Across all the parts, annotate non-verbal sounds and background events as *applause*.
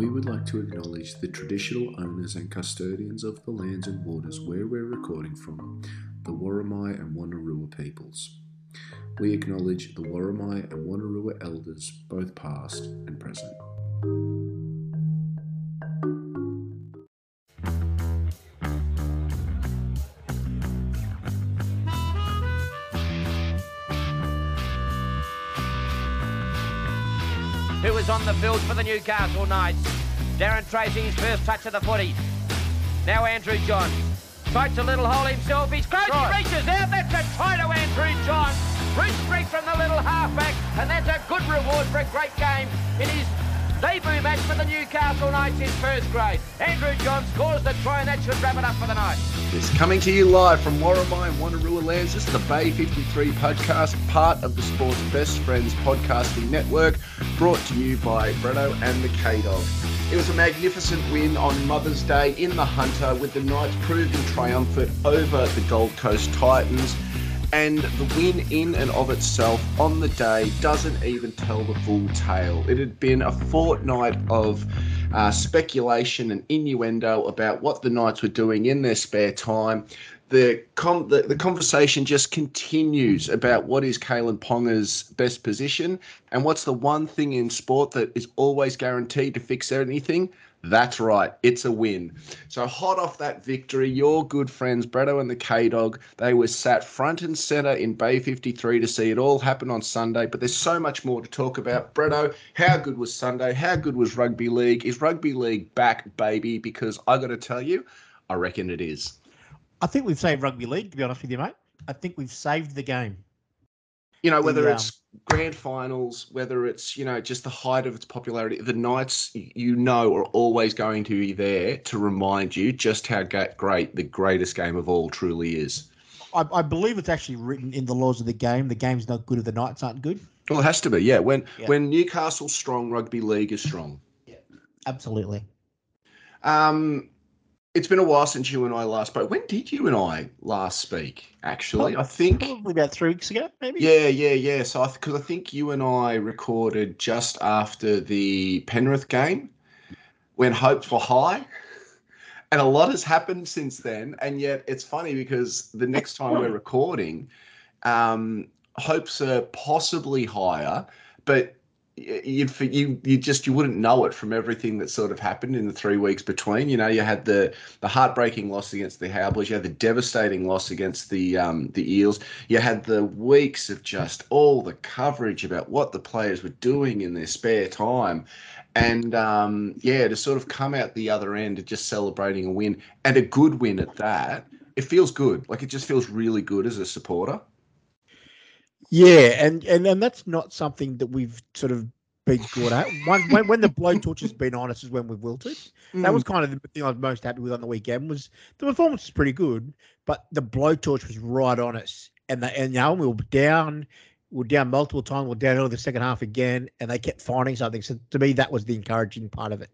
We would like to acknowledge the traditional owners and custodians of the lands and waters where we're recording from, the Worimi and Wonnarua peoples. We acknowledge the Worimi and Wonnarua elders, both past and present. Who was on the field for the Newcastle Knights. Darren Tracy, his first touch of the footy. Now Andrew Johns. Fights a little hole himself. He's close. He reaches out. That's a try to Andrew Johns. Brute streak from the little halfback. And that's a good reward for a great game in his debut match for the Newcastle Knights in first grade. Andrew Johns scores the try and that should wrap it up for the night. It's coming to you live from Worimi and Wonnarua Lands. This is the Bay 53 podcast, part of the Sports Best Friends podcasting network, brought to you by Bretto and the K-Dog. It was a magnificent win on Mother's Day in the Hunter, with the Knights proving triumphant over the Gold Coast Titans. And the win in and of itself on the day doesn't even tell the full tale. It had been a fortnight of uh, speculation and innuendo about what the Knights were doing in their spare time. The, com- the, the conversation just continues about what is Kalyn Ponga's best position and what's the one thing in sport that is always guaranteed to fix anything. That's right, it's a win. So hot off that victory, your good friends Bretto and the K Dog, they were sat front and center in Bay 53 to see it all happen on Sunday. But there's so much more to talk about. Bretto, how good was Sunday? How good was rugby league? Is rugby league back, baby? Because I got to tell you, I reckon it is. I think we've saved rugby league. To be honest with you, mate, I think we've saved the game. You know, whether The, um, it's grand finals, whether it's, you know, just the height of its popularity, the Knights, you know, are always going to be there to remind you just how great the greatest game of all truly is. I, I believe it's actually written in the laws of the game. The game's not good if the Knights aren't good. Well, it has to be, yeah. When Yeah. when Newcastle's strong, rugby league is strong. Yeah, absolutely. Um, it's been a while since you and I last spoke. When did you and I last speak? Actually, I think. Probably about three weeks ago, maybe. Yeah, yeah, yeah. So, because I, think you and I recorded just after the Penrith game, when hopes were high, and a lot has happened since then. And yet, it's funny because the next time we're *laughs* recording, um, hopes are possibly higher, but you'd you you just you wouldn't know it from everything that sort of happened in the three weeks between. You know, you had the the heartbreaking loss against the Cowboys, you had the devastating loss against the um, the Eels, you had the weeks of just all the coverage about what the players were doing in their spare time. And um, yeah, to sort of come out the other end just celebrating a win and a good win at that, it feels good. Like it just feels really good as a supporter. Yeah, and, and and that's not something that we've sort of been good at. One, when when the blowtorch has been on us is when we've wilted. That was mm. kind of the thing I was most happy with on the weekend. Was the performance was pretty good, but the blowtorch was right on us, and the, and you know we were down, we were down multiple times. We were down early the second half again, and they kept finding something. So to me, that was the encouraging part of it.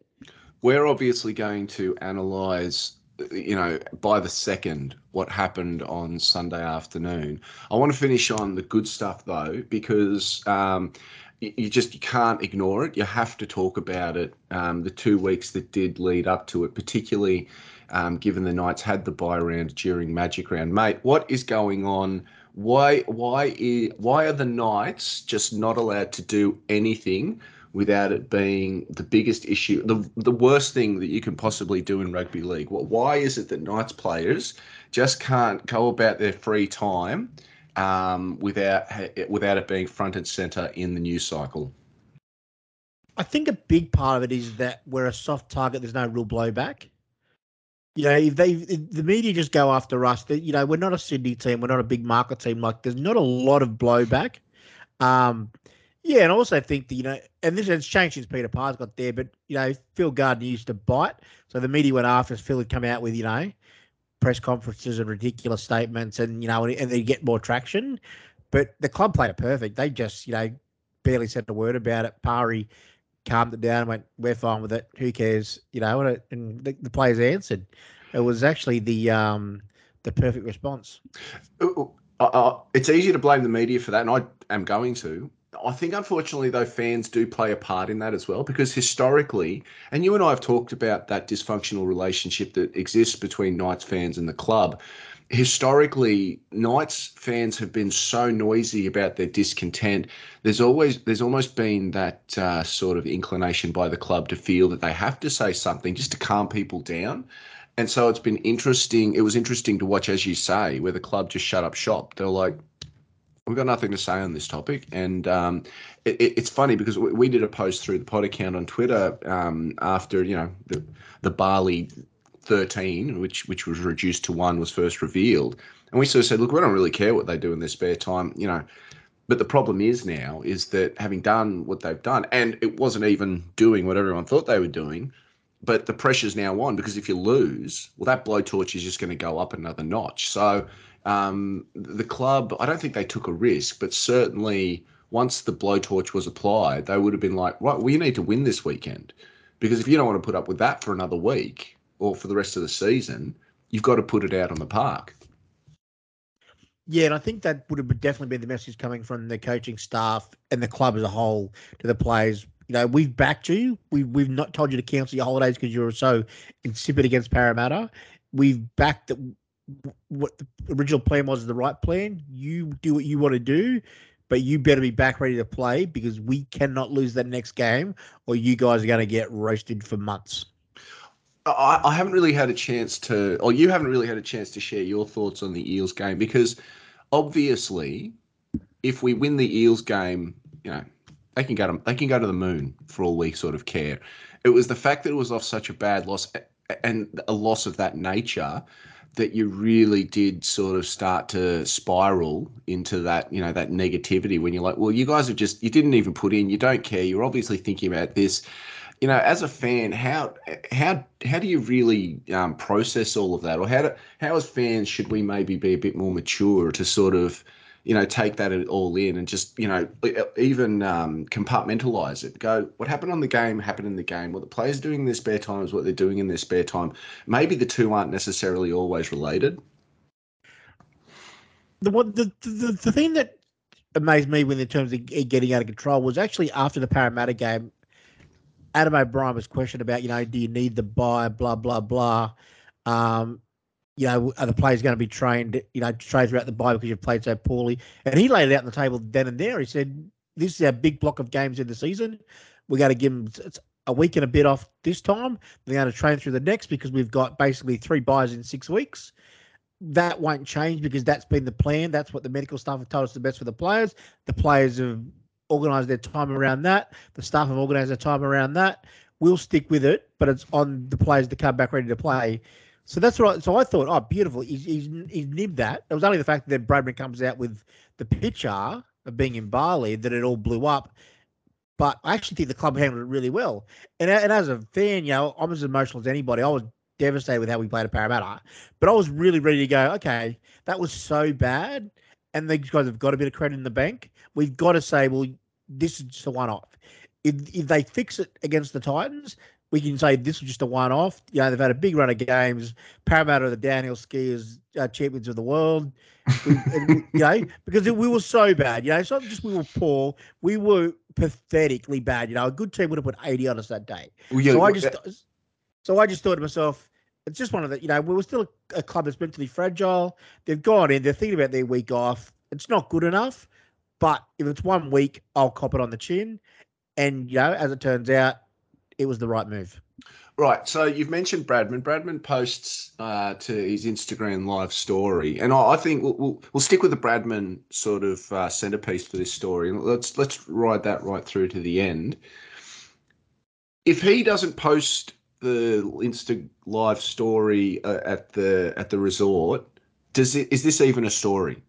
we're obviously going to analyze you know by the second what happened on sunday afternoon. I want to finish on the good stuff though because um, you just you can't ignore it. You have to talk about it. Um, the two weeks that did lead up to it particularly um, given the knights had the bye round during magic round. Mate what is going on? Why why i- why are the knights just not allowed to do anything without it being the biggest issue, the the worst thing that you can possibly do in rugby league. Well, why is it that Knights players just can't go about their free time um, without without it being front and center in the news cycle? I think a big part of it is that we're a soft target. There's no real blowback. You know, if they if the media just go after us, they, you know, we're not a Sydney team. We're not a big market team. Like, there's not a lot of blowback. Um, yeah, and I also think that you know, and this has changed since Peter Parr's got there. But you know, Phil Gardner used to bite, so the media went after. Phil had come out with you know, press conferences and ridiculous statements, and you know, and, and they get more traction. But the club played it perfect. They just you know barely said a word about it. Pari calmed it down and went, "We're fine with it. Who cares?" You know, and, it, and the, the players answered. It was actually the um the perfect response. Uh, uh, it's easy to blame the media for that, and I am going to. I think unfortunately though fans do play a part in that as well because historically, and you and I have talked about that dysfunctional relationship that exists between Knights fans and the club. Historically, Knights fans have been so noisy about their discontent. There's always there's almost been that uh, sort of inclination by the club to feel that they have to say something just to calm people down. And so it's been interesting. It was interesting to watch, as you say, where the club just shut up shop. They're like, we've got nothing to say on this topic. And um, it, it's funny because we, we, did a post through the pod account on Twitter um, after you know the the Bali 13, which which was reduced to one, was first revealed, and we sort of said, look, we don't really care what they do in their spare time, you know. But the problem is now is that having done what they've done, and it wasn't even doing what everyone thought they were doing, but the pressure's now on because if you lose, well, that blowtorch is just going to go up another notch. So um, the club, I don't think they took a risk, but certainly once the blowtorch was applied, they would have been like, right, we need to win this weekend. Because if you don't want to put up with that for another week or for the rest of the season, you've got to put it out on the park. Yeah, and I think that would have definitely been the message coming from the coaching staff and the club as a whole to the players. You know, we've backed you. We, we've not told you to cancel your holidays because you were so insipid against Parramatta. We've backed that what the original plan was the right plan. You do what you want to do, but you better be back ready to play because we cannot lose that next game, or you guys are going to get roasted for months. I, I haven't really had a chance to, or you haven't really had a chance to share your thoughts on the Eels game because obviously, if we win the Eels game, you know, they can go to they can go to the moon for all we sort of care. It was the fact that it was off such a bad loss and a loss of that nature that you really did sort of start to spiral into that, you know, that negativity when you're like, well, you guys have just, you didn't even put in, you don't care, you're obviously thinking about this. You know, as a fan, how how how do you really um, process all of that, or how do, how as fans should we maybe be a bit more mature to sort of you know, take that all in and just, you know, even um, compartmentalize it. Go, what happened on the game happened in the game. What the players doing in their spare time is what they're doing in their spare time. Maybe the two aren't necessarily always related. The the the, the thing that amazed me when in terms of getting out of control was actually after the Parramatta game. Adam O'Brien was questioned about, you know, do you need the bye, blah blah blah. Um, you know, are the players going to be trained, you know, trained throughout the bye because you've played so poorly? And he laid it out on the table then and there. He said, this is our big block of games in the season. We're going to give them a week and a bit off this time. They're going to train through the next because we've got basically three byes in six weeks. That won't change because that's been the plan. That's what the medical staff have told us the best for the players. The players have organised their time around that. The staff have organised their time around that. We'll stick with it, but it's on the players to come back ready to play so that's what. I, so I thought, oh, beautiful. He's, he's he's nibbed that. It was only the fact that Bradman comes out with the picture of being in Bali that it all blew up. But I actually think the club handled it really well. And, and as a fan, you know, I'm as emotional as anybody. I was devastated with how we played at Parramatta, but I was really ready to go. Okay, that was so bad, and these guys have got a bit of credit in the bank. We've got to say, well, this is just a one-off. If, if they fix it against the Titans, we can say this was just a one off. You know, they've had a big run of games. Paramount are the downhill skiers, uh, champions of the world. We, we, you know, *laughs* because we were so bad. You know, it's not just we were poor, we were pathetically bad. You know, a good team would have put 80 on us that day. Well, yeah, so I just, that... so I just thought to myself, it's just one of the, you know, we were still a, a club that's mentally fragile. They've gone in, they're thinking about their week off. It's not good enough, but if it's one week, I'll cop it on the chin. And, you know, as it turns out, it was the right move. Right. So you've mentioned Bradman. Bradman posts uh, to his Instagram live story, and I, I think we'll, we'll, we'll stick with the Bradman sort of uh, centerpiece for this story, and let's let's ride that right through to the end. If he doesn't post the Insta live story uh, at the at the resort, does it is this even a story?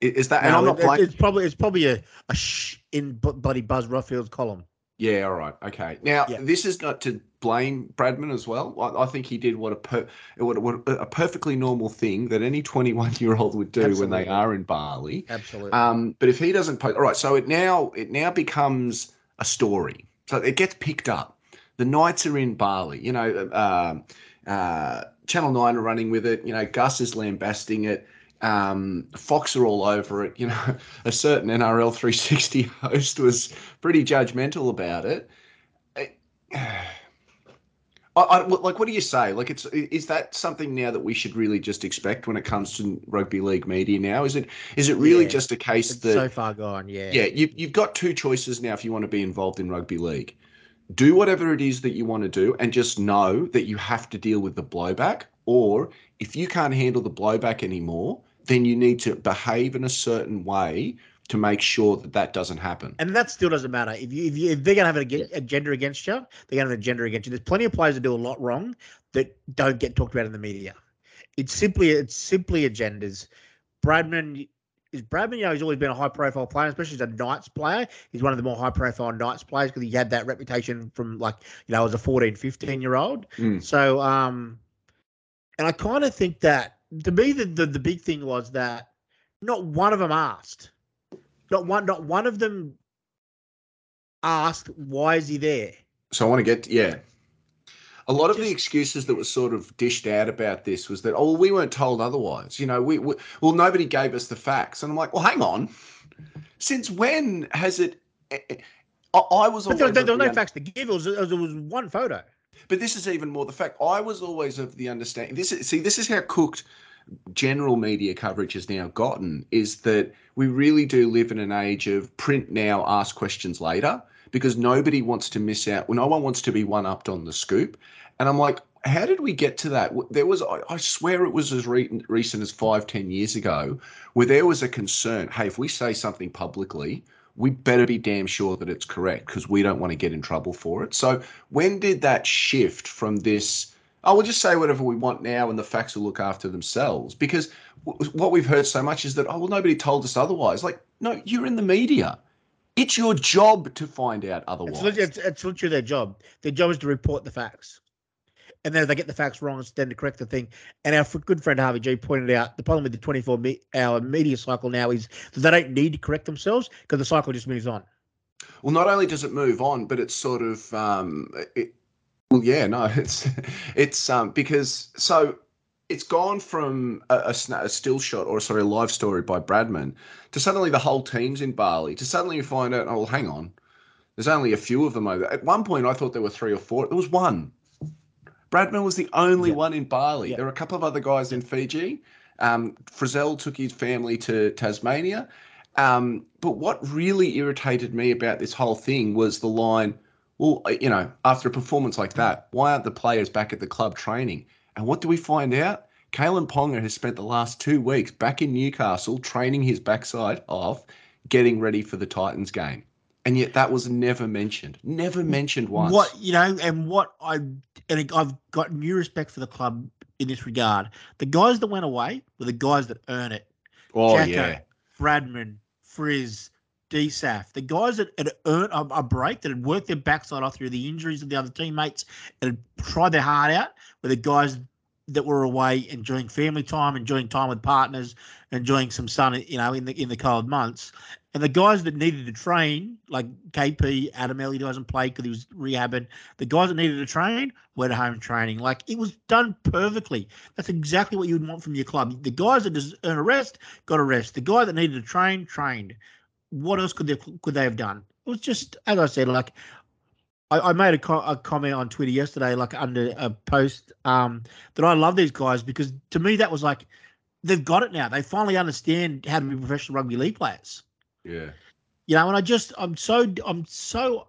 Is that? No, and I'm not it, playing. It's probably it's probably a, a shh in Buddy Buzz Rothfield's column. Yeah, all right, okay. Now yeah. this is not to blame Bradman as well. I, I think he did what a per, what, what, a perfectly normal thing that any 21 year old would do Absolutely. when they are in Bali. Absolutely. Um, but if he doesn't post, all right, so it now it now becomes a story. So it gets picked up. The Knights are in Bali. You know, uh, uh, Channel Nine are running with it. You know, Gus is lambasting it Um, Fox are all over it. You know, *laughs* a certain NRL 360 host was pretty judgmental about it. I, *sighs* I, like, what do you say? Like, it's is that something now that we should really just expect when it comes to rugby league media? Now, is it is it really Yeah, just a case It's that so far gone. Yeah. yeah, you, you've got two choices now if you want to be involved in rugby league. Do whatever it is that you want to do and just know that you have to deal with the blowback. Or if you can't handle the blowback anymore, then you need to behave in a certain way to make sure that that doesn't happen. And that still doesn't matter. If you if, you, if they're gonna have an ag- agenda against you, they're gonna have an agenda against you. There's plenty of players that do a lot wrong that don't get talked about in the media. It's simply it's simply agendas. Bradman is Bradman. You know, he's always been a high profile player, especially as a Knights player. He's one of the more high profile Knights players because he had that reputation from like you know as a 14, 15 year old. Mm. So um, and I kind of think that to me the, the the big thing was that not one of them asked. Not one, not one of them asked why is he there. So I want to get yeah. A lot of the excuses that were sort of dished out about this was that oh we weren't told otherwise. You know we, we well nobody gave us the facts, and I'm like well hang on, since when has it? Eh, eh, I, I was But there, there, there were no facts to give. It was, it was one photo. But this is even more the fact. I was always of the understanding. This is see. This is how cooked general media coverage has now gotten. Is that we really do live in an age of print now, ask questions later, because nobody wants to miss out. No one wants to be one upped on the scoop. And I'm like, how did we get to that? There was, I swear, it was as re- recent as five, ten years ago, where there was a concern. Hey, if we say something publicly, we better be damn sure that it's correct because we don't want to get in trouble for it. So when did that shift from this? Oh, we'll just say whatever we want now, and the facts will look after themselves. Because what we've heard so much is that oh, well, nobody told us otherwise. Like, no, you're in the media. It's your job to find out It's, otherwise. lit- it's, it's literally their job. Their job is to report the facts. And then if they get the facts wrong, it's then to correct the thing. And our good friend Harvey G pointed out the problem with the 24 me- hour media cycle now is that they don't need to correct themselves because the cycle just moves on. Well, not only does it move on, but it's sort of um, it, well, yeah, no, *laughs* it's it's um because so it's gone from a, a, a still shot or sorry a live story by Bradman to suddenly the whole team's in Bali to suddenly you find out oh well hang on there's only a few of them over at one point I thought there were three or four there was one Bradman was the only Yeah. one in Bali Yeah. there were a couple of other guys in Fiji um, Frizell took his family to Tasmania um, but what really irritated me about this whole thing was the line, well, uh, you know, after a performance like that, why aren't the players back at the club training? And what do we find out? Kalyn Ponga has spent the last two weeks back in Newcastle training his backside off, getting ready for the Titans game. And yet that was never mentioned. Never mentioned once. What you know, and what I and I've got new respect for the club in this regard. The guys that went away were the guys that earn it. Oh, Jacko, yeah. Bradman, Frizz, DSAF, the guys that had earned a, a break, that had worked their backside off through the injuries of the other teammates and had tried their heart out, were the guys that were away enjoying family time, enjoying time with partners, enjoying some sun, you know, in the in the cold months. And the guys that needed to train, like KP, Adam Elliott, who hasn't played because he was rehabbing, the guys that needed to train went home training. Like it was done perfectly. That's exactly what you would want from your club. The guys that just earn a rest got a rest. The guy that needed to train trained. What else could they could they have done? It was just as I said, like I, I made a, co- a comment on Twitter yesterday, like under a post, um, that I love these guys because to me that was like they've got it now. They finally understand how to be professional rugby league players. Yeah. You know, and I just I'm so I'm so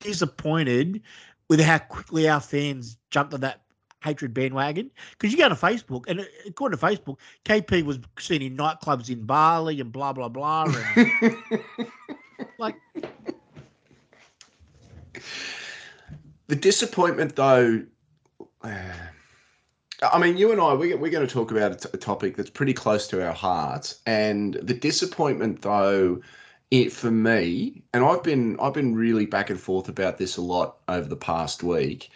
disappointed with how quickly our fans jumped on that hatred bandwagon. Because you go to Facebook, and according to Facebook, KP was seen in nightclubs in Bali and blah blah blah. And *laughs* like, The disappointment, though, uh, I mean, you and I, we're, we're going to talk about a, t- a topic that's pretty close to our hearts, and the disappointment, though, it for me, and I've been I've been really back and forth about this a lot over the past week.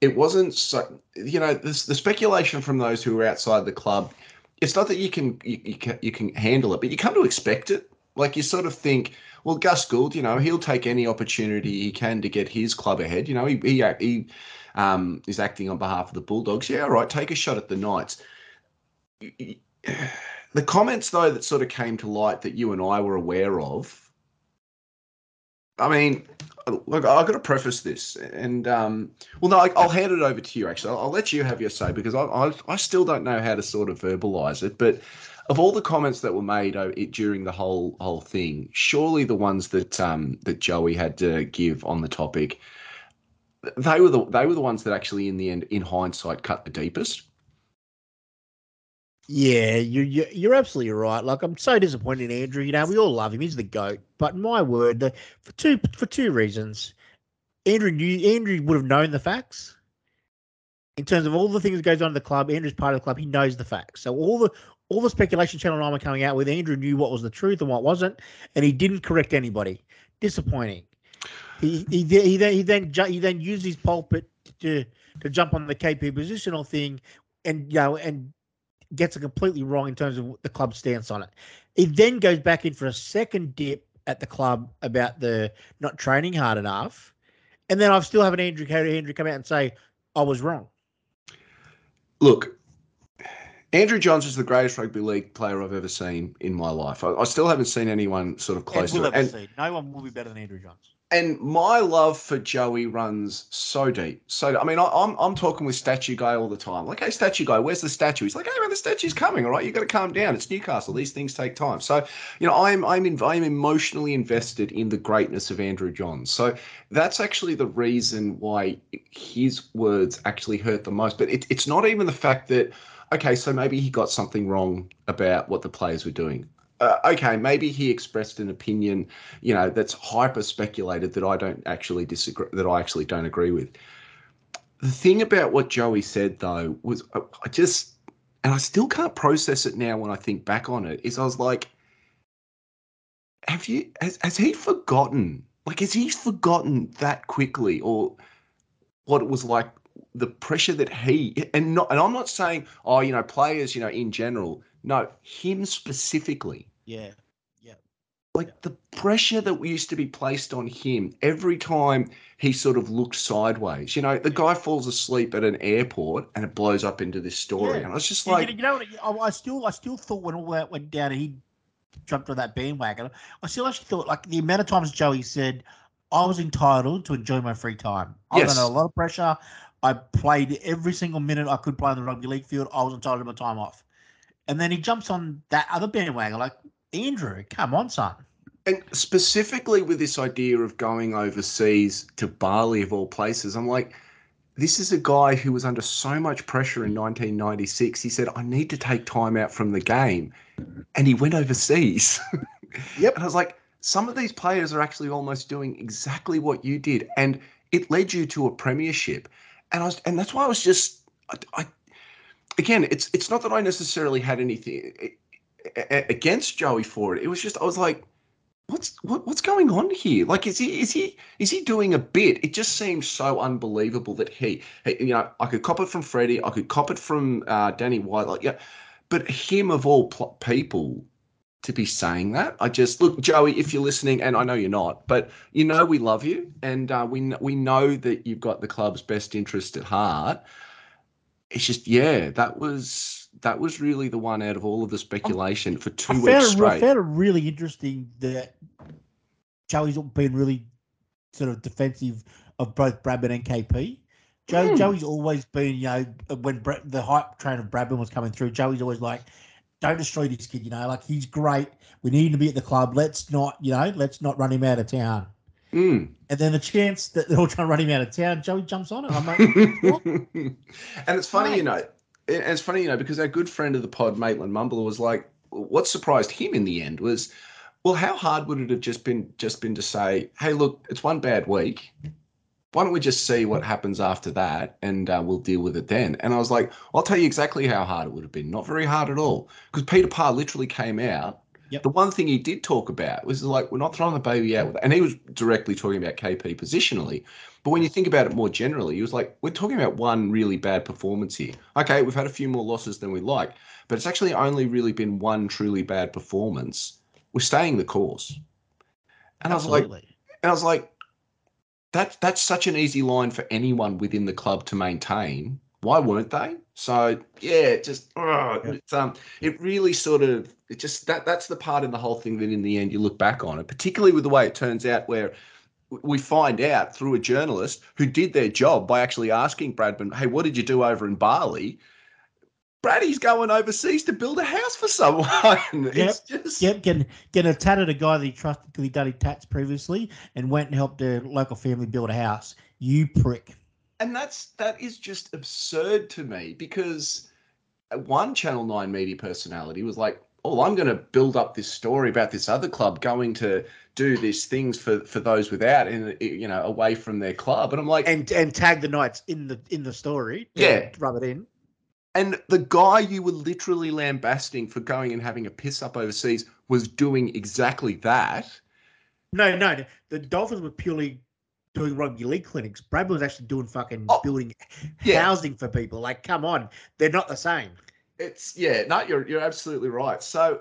It wasn't so, you know, this, the speculation from those who are outside the club. It's not that you can you, you can you can handle it, but you come to expect it. Like you sort of think, well, Gus Gould, you know, he'll take any opportunity he can to get his club ahead. You know, he he, he um, is acting on behalf of the Bulldogs. Yeah, all right, take a shot at the Knights. *sighs* the comments though that sort of came to light that you and I were aware of. I mean, look, I've got to preface this, and um, well, no, I'll hand it over to you. Actually, I'll, I'll let you have your say because I, I, I still don't know how to sort of verbalize it. But of all the comments that were made uh, during the whole whole thing, surely the ones that um, that Joey had to give on the topic, they were the they were the ones that actually, in the end, in hindsight, cut the deepest. Yeah, you, you you're absolutely right. Like I'm so disappointed in Andrew. You know, we all love him. He's the goat. But my word, the, for two for two reasons, Andrew knew Andrew would have known the facts. In terms of all the things that goes on in the club, Andrew's part of the club. He knows the facts. So all the all the speculation Channel Nine were coming out with, Andrew knew what was the truth and what wasn't, and he didn't correct anybody. Disappointing. He he he then he then he then used his pulpit to to jump on the KP positional thing, and you know and gets it completely wrong in terms of the club's stance on it. He then goes back in for a second dip at the club about the not training hard enough. And then I've still have an Andrew Andrew come out and say, I was wrong. Look, Andrew Johns is the greatest rugby league player I've ever seen in my life. I, I still haven't seen anyone sort of close and we'll to it. And, no one will be better than Andrew Johns and my love for Joey runs so deep. So I mean, I, am I'm, I'm talking with statue guy all the time. Like, hey, statue guy, where's the statue? He's like, hey man, the statue's coming. All right, you got to calm down. It's Newcastle. These things take time. So you know, I'm I'm in, I'm emotionally invested in the greatness of Andrew Johns. So that's actually the reason why his words actually hurt the most. But it, it's not even the fact that okay, so maybe he got something wrong about what the players were doing uh, okay, maybe he expressed an opinion, you know, that's hyper speculated that I don't actually disagree, that I actually don't agree with. The thing about what Joey said, though, was uh, I just, and I still can't process it now when I think back on it, is I was like, have you, has, has he forgotten? Like, has he forgotten that quickly or what it was like the pressure that he and not and I'm not saying oh you know players you know in general no, him specifically. Yeah. Yeah. Like yeah. the pressure that used to be placed on him every time he sort of looked sideways. You know, the guy falls asleep at an airport and it blows up into this story. Yeah. And I was just like, you know, I still, I still thought when all that went down, he jumped on that bandwagon. I still actually thought like the amount of times Joey said, I was entitled to enjoy my free time. I yes. under a lot of pressure. I played every single minute I could play on the rugby league field. I was entitled to my time off. And then he jumps on that other bandwagon, like, Andrew, come on, son. And specifically with this idea of going overseas to Bali, of all places, I'm like, this is a guy who was under so much pressure in 1996. He said, I need to take time out from the game. And he went overseas. *laughs* Yep. and I was like, some of these players are actually almost doing exactly what you did. And it led you to a premiership. And I was, and that's why I was just, I, I again, it's it's not that I necessarily had anything against Joey for it. Was just I was like, what's what, what's going on here? Like, is he is he is he doing a bit? It just seems so unbelievable that he, you know, I could cop it from Freddie, I could cop it from uh, Danny White, like yeah, but him of all pl- people to be saying that. I just look, Joey, if you're listening, and I know you're not, but you know we love you, and uh, we we know that you've got the club's best interest at heart it's just yeah, that was that was really the one out of all of the speculation for two weeks straight. I found it really interesting that Joey's been really sort of defensive of both Bradman and KP. Joe, mm. Joey's always been, you know, when the hype train of Bradman was coming through, Joey's always like, don't destroy this kid, you know, like he's great. We need him to be at the club. Let's not, you know, let's not run him out of town. Mm. And then the chance that they're all trying to run him out of town, Joey jumps on it. I'm like, *laughs* and it's funny, right. you know, it's funny, you know, because our good friend of the pod, Maitland Mumbler, was like, what surprised him in the end was, well, how hard would it have just been just been to say, hey, look, it's one bad week. Why don't we just see what happens after that, and uh, we'll deal with it then? And I was like, I'll tell you exactly how hard it would have been. Not very hard at all, because Peter Parr literally came out Yep. The one thing he did talk about was like, we're not throwing the baby out with, and he was directly talking about KP positionally. But when you think about it more generally, he was like, we're talking about one really bad performance here. Okay, we've had a few more losses than we like, but it's actually only really been one truly bad performance. We're staying the course. And Absolutely. I was like, and I was like, that that's such an easy line for anyone within the club to maintain why weren't they? So yeah, just oh, Yeah. it's, um, it really sort of it just that that's the part in the whole thing that in the end you look back on it, particularly with the way it turns out where we find out through a journalist who did their job by actually asking Bradman, "Hey, what did you do over in Bali?" Braddy's going overseas to build a house for someone. *laughs* It's just Get, getting, getting a tat at a guy that he trusted because he done his tats previously and went and helped a local family build a house. You prick. and that's that is just absurd to me because one channel 9 media personality was like oh i'm going to build up this story about this other club going to do these things for for those without and you know away from their club and i'm like And and tag the Knights in the in the story. Yeah. Rub it in. And the guy you were literally lambasting for going and having a piss up overseas was doing exactly that No, no. The Dolphins were purely doing rugby league clinics. Brad was actually doing fucking Oh, building yeah. housing for people. Like, come on. They're not the same. It's yeah, no, you're you're absolutely right. So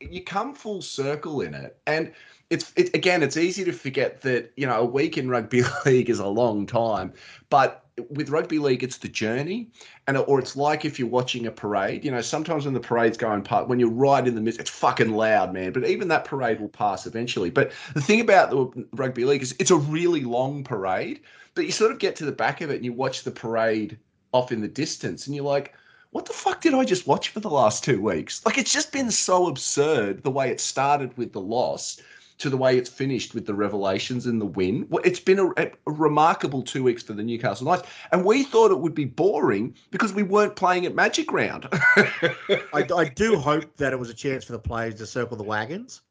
you come full circle in it, and it's it, again, it's easy to forget that you know a week in rugby *laughs* league is a long time, but with rugby league, it's the journey, and or it's like if you're watching a parade. You know, sometimes when the parade's going past, when you're right in the midst, it's fucking loud, man. But even that parade will pass eventually. But the thing about the rugby league is it's a really long parade, but you sort of get to the back of it and you watch the parade off in the distance, and you're like what the fuck did I just watch for the last two weeks? Like, it's just been so absurd the way it started with the loss to the way it's finished with the revelations and the win. It's been a, a remarkable two weeks for the Newcastle Knights. And we thought it would be boring because we weren't playing at Magic Round. *laughs* I, I do *laughs* hope that it was a chance for the players to circle the wagons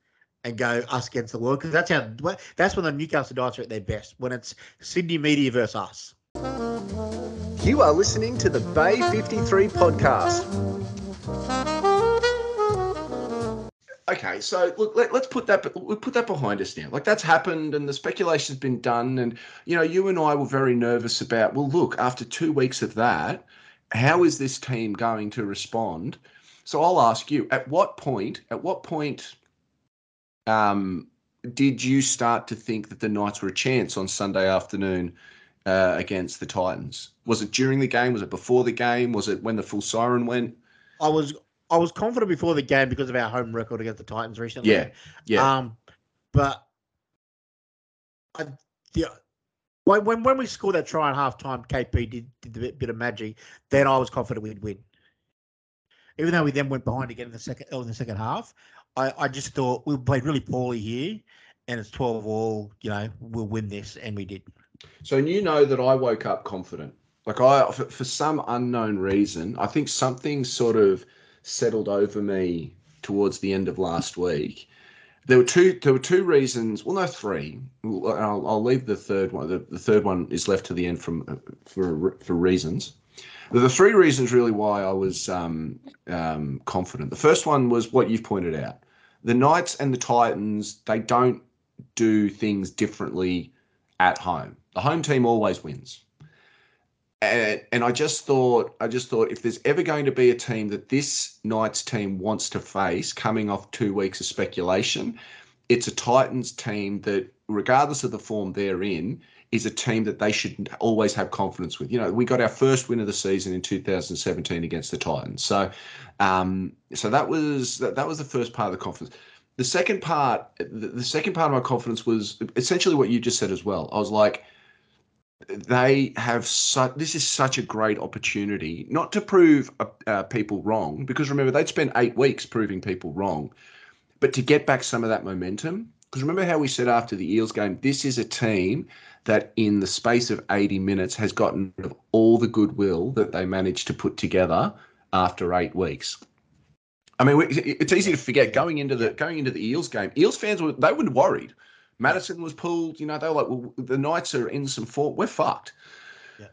and go us against the world because that's how that's when the Newcastle Knights are at their best when it's Sydney media versus us. You are listening to the Bay 53 podcast. Okay, so look, let, us put that we put that behind us now. Like that's happened, and the speculation's been done, and you know, you and I were very nervous about. Well, look, after two weeks of that, how is this team going to respond? So I'll ask you: at what point? At what point? Um, did you start to think that the Knights were a chance on Sunday afternoon uh, against the Titans? Was it during the game? Was it before the game? Was it when the full siren went? I was I was confident before the game because of our home record against the Titans recently. Yeah, yeah. Um, but I, yeah, when when when we scored that try at halftime, KP did did a bit, bit of magic. Then I was confident we'd win. Even though we then went behind again in the second in the second half, I, I just thought we played really poorly here, and it's twelve all. You know, we'll win this, and we did. So you know that I woke up confident. Like I, for, for some unknown reason, I think something sort of settled over me towards the end of last week. There were two. There were two reasons. Well, no, three. I'll, I'll leave the third one. The, the third one is left to the end from for for reasons. The three reasons really why I was um, um, confident. The first one was what you've pointed out. The Knights and the Titans they don't do things differently at home. The home team always wins. And, and I just thought, I just thought, if there's ever going to be a team that this Knights team wants to face, coming off two weeks of speculation, it's a Titans team that, regardless of the form they're in, is a team that they should always have confidence with. You know, we got our first win of the season in 2017 against the Titans, so um, so that was that, that was the first part of the confidence. The second part, the, the second part of my confidence was essentially what you just said as well. I was like, they have such this is such a great opportunity not to prove uh, uh, people wrong because remember they'd spent eight weeks proving people wrong but to get back some of that momentum because remember how we said after the eels game this is a team that in the space of 80 minutes has gotten rid of all the goodwill that they managed to put together after eight weeks. I mean it's easy to forget going into the going into the eels game eels fans were they were worried Madison was pulled. You know, they were like, well, the Knights are in some form. We're fucked. Yeah.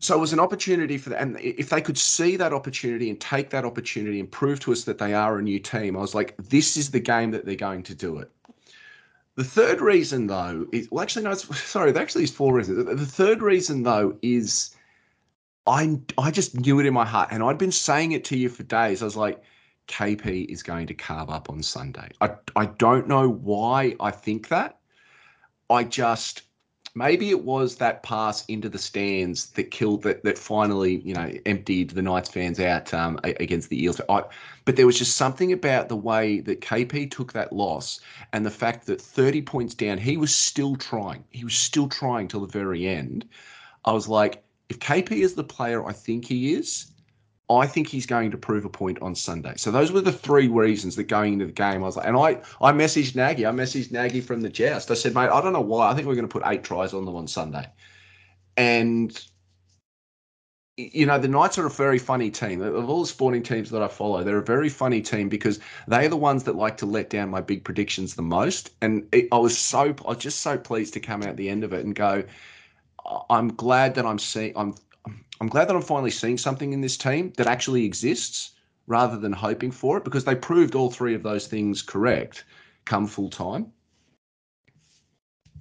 So it was an opportunity for them. And if they could see that opportunity and take that opportunity and prove to us that they are a new team, I was like, this is the game that they're going to do it. The third reason, though, is well, actually, no, it's, *laughs* sorry, there actually is four reasons. The third reason, though, is I, I just knew it in my heart. And I'd been saying it to you for days. I was like, KP is going to carve up on Sunday. I, I don't know why I think that. I just maybe it was that pass into the stands that killed that that finally you know emptied the Knights fans out um, against the Eels. I, but there was just something about the way that KP took that loss and the fact that 30 points down, he was still trying. He was still trying till the very end. I was like, if KP is the player I think he is, I think he's going to prove a point on Sunday. So those were the three reasons that going into the game, I was like, and I, I messaged Nagy. I messaged Nagy from the joust. I said, mate, I don't know why. I think we're going to put eight tries on them on Sunday. And, you know, the Knights are a very funny team. Of all the sporting teams that I follow, they're a very funny team because they're the ones that like to let down my big predictions the most. And it, I was so, I was just so pleased to come out the end of it and go, I'm glad that I'm seeing, I'm I'm glad that I'm finally seeing something in this team that actually exists rather than hoping for it because they proved all three of those things correct come full time.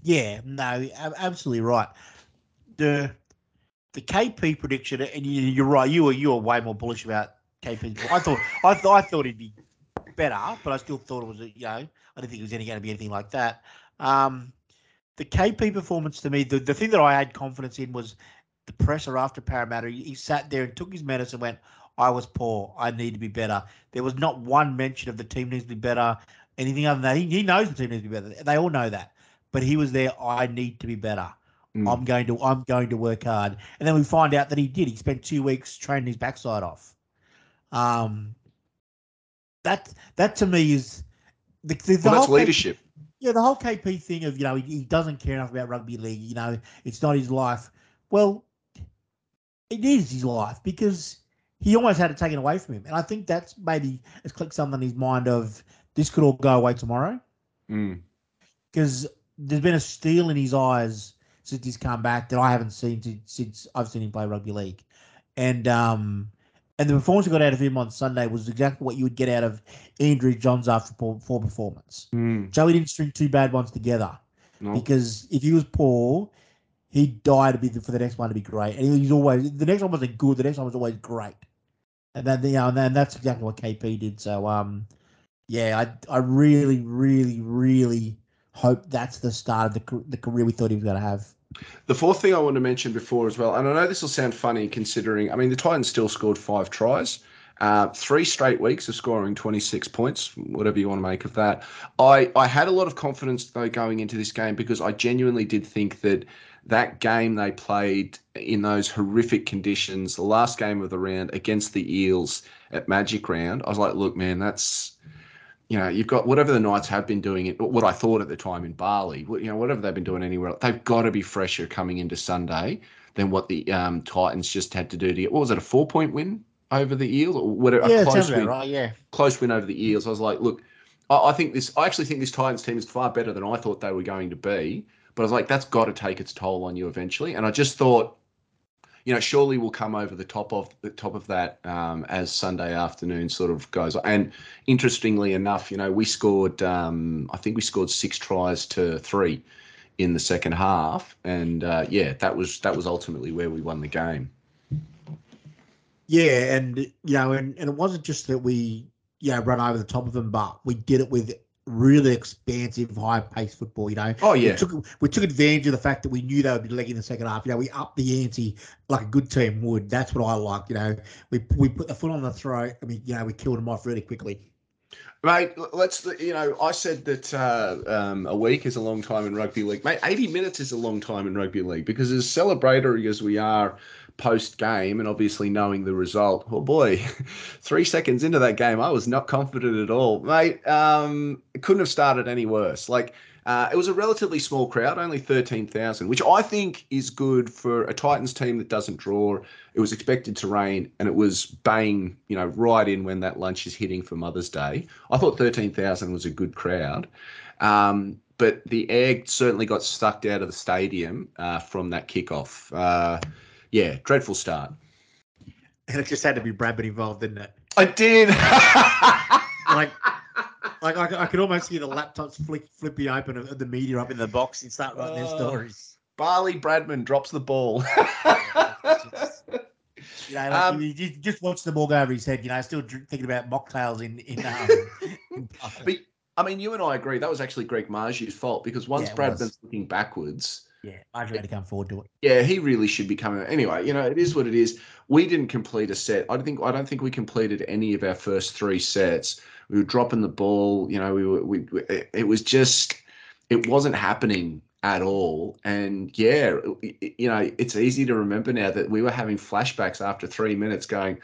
Yeah, no, absolutely right. The the KP prediction, and you're right. You were you were way more bullish about KP. I thought I thought I thought he'd be better, but I still thought it was you know I didn't think it was any going to be anything like that. Um, the KP performance to me, the, the thing that I had confidence in was the presser after Parramatta. He, sat there and took his medicine and went, I was poor. I need to be better. There was not one mention of the team needs to be better, anything other than that. He, he knows the team needs to be better. They all know that. But he was there, I need to be better. Mm. I'm going to I'm going to work hard. And then we find out that he did. He spent two weeks training his backside off. Um that that to me is the, the, the well, that's leadership. KP, yeah, the whole KP thing of, you know, he, he doesn't care enough about rugby league, you know, it's not his life. Well, it is his life because he almost had it taken away from him. And I think that's maybe has clicked something in his mind of this could all go away tomorrow. Because mm. there's been a steel in his eyes since he's come back that I haven't seen to, since I've seen him play rugby league. And um and the performance we got out of him on Sunday was exactly what you would get out of Andrew Johns after poor, poor performance. Mm. Joey didn't string two bad ones together. Because if he was poor, he died to be the, for the next one to be great, and he's always the next one wasn't good. The next one was always great, and then you know, and then that's exactly what KP did. So um, yeah, I I really really really hope that's the start of the the career we thought he was going to have. The fourth thing I want to mention before as well, and I know this will sound funny considering, I mean, the Titans still scored five tries. Uh, three straight weeks of scoring 26 points, whatever you want to make of that. I, I had a lot of confidence, though, going into this game because I genuinely did think that that game they played in those horrific conditions, the last game of the round against the Eels at Magic Round, I was like, look, man, that's you know, you've got whatever the Knights have been doing, it, what I thought at the time in Bali, you know, whatever they've been doing anywhere, else, they've got to be fresher coming into Sunday than what the um, Titans just had to do to get. What was it, a four point win over the Eels or whatever? Yeah, a close win, right. Yeah, close win over the Eels. I was like, look, I, I think this. I actually think this Titans team is far better than I thought they were going to be. But I was like, that's got to take its toll on you eventually. And I just thought, you know, surely we'll come over the top of the top of that um, as Sunday afternoon sort of goes. And interestingly enough, you know, we scored. Um, I think we scored six tries to three in the second half, and uh, yeah, that was that was ultimately where we won the game. Yeah, and you know, and, and it wasn't just that we yeah run over the top of them, but we did it with really expansive, high paced football. You know. Oh yeah. We took, we took advantage of the fact that we knew they would be legging the second half. You know, we upped the ante like a good team would. That's what I like. You know, we we put the foot on the throat. I mean, you know, we killed them off really quickly. Mate, let's, you know, I said that uh, um, a week is a long time in rugby league. Mate, 80 minutes is a long time in rugby league because as celebratory as we are post game and obviously knowing the result, oh boy, *laughs* three seconds into that game, I was not confident at all. Mate, um, it couldn't have started any worse. Like, uh, it was a relatively small crowd, only 13,000, which I think is good for a Titans team that doesn't draw. It was expected to rain and it was bang, you know, right in when that lunch is hitting for Mother's Day. I thought 13,000 was a good crowd. Um, but the air certainly got sucked out of the stadium uh, from that kickoff. Uh, yeah, dreadful start. And it just had to be Bradman involved, didn't it? I did. *laughs* *laughs* like like I, I could almost hear the laptops flick, flipping open of the media up in the box and start writing their stories. Bali Bradman drops the ball. *laughs* you know, like um, you just watch the ball go over his head. You know, still thinking about mocktails in in. Um, in but I mean, you and I agree that was actually Greg Marzhew's fault because once yeah, Bradman's looking backwards, Yeah, Marzhew had to come forward to it. Yeah, he really should be coming. Anyway, you know, it is what it is. We didn't complete a set. I don't think I don't think we completed any of our first three sets. We were dropping the ball. You know, we were we. It was just, it wasn't happening at all. And yeah, you know, it's easy to remember now that we were having flashbacks after three minutes, going,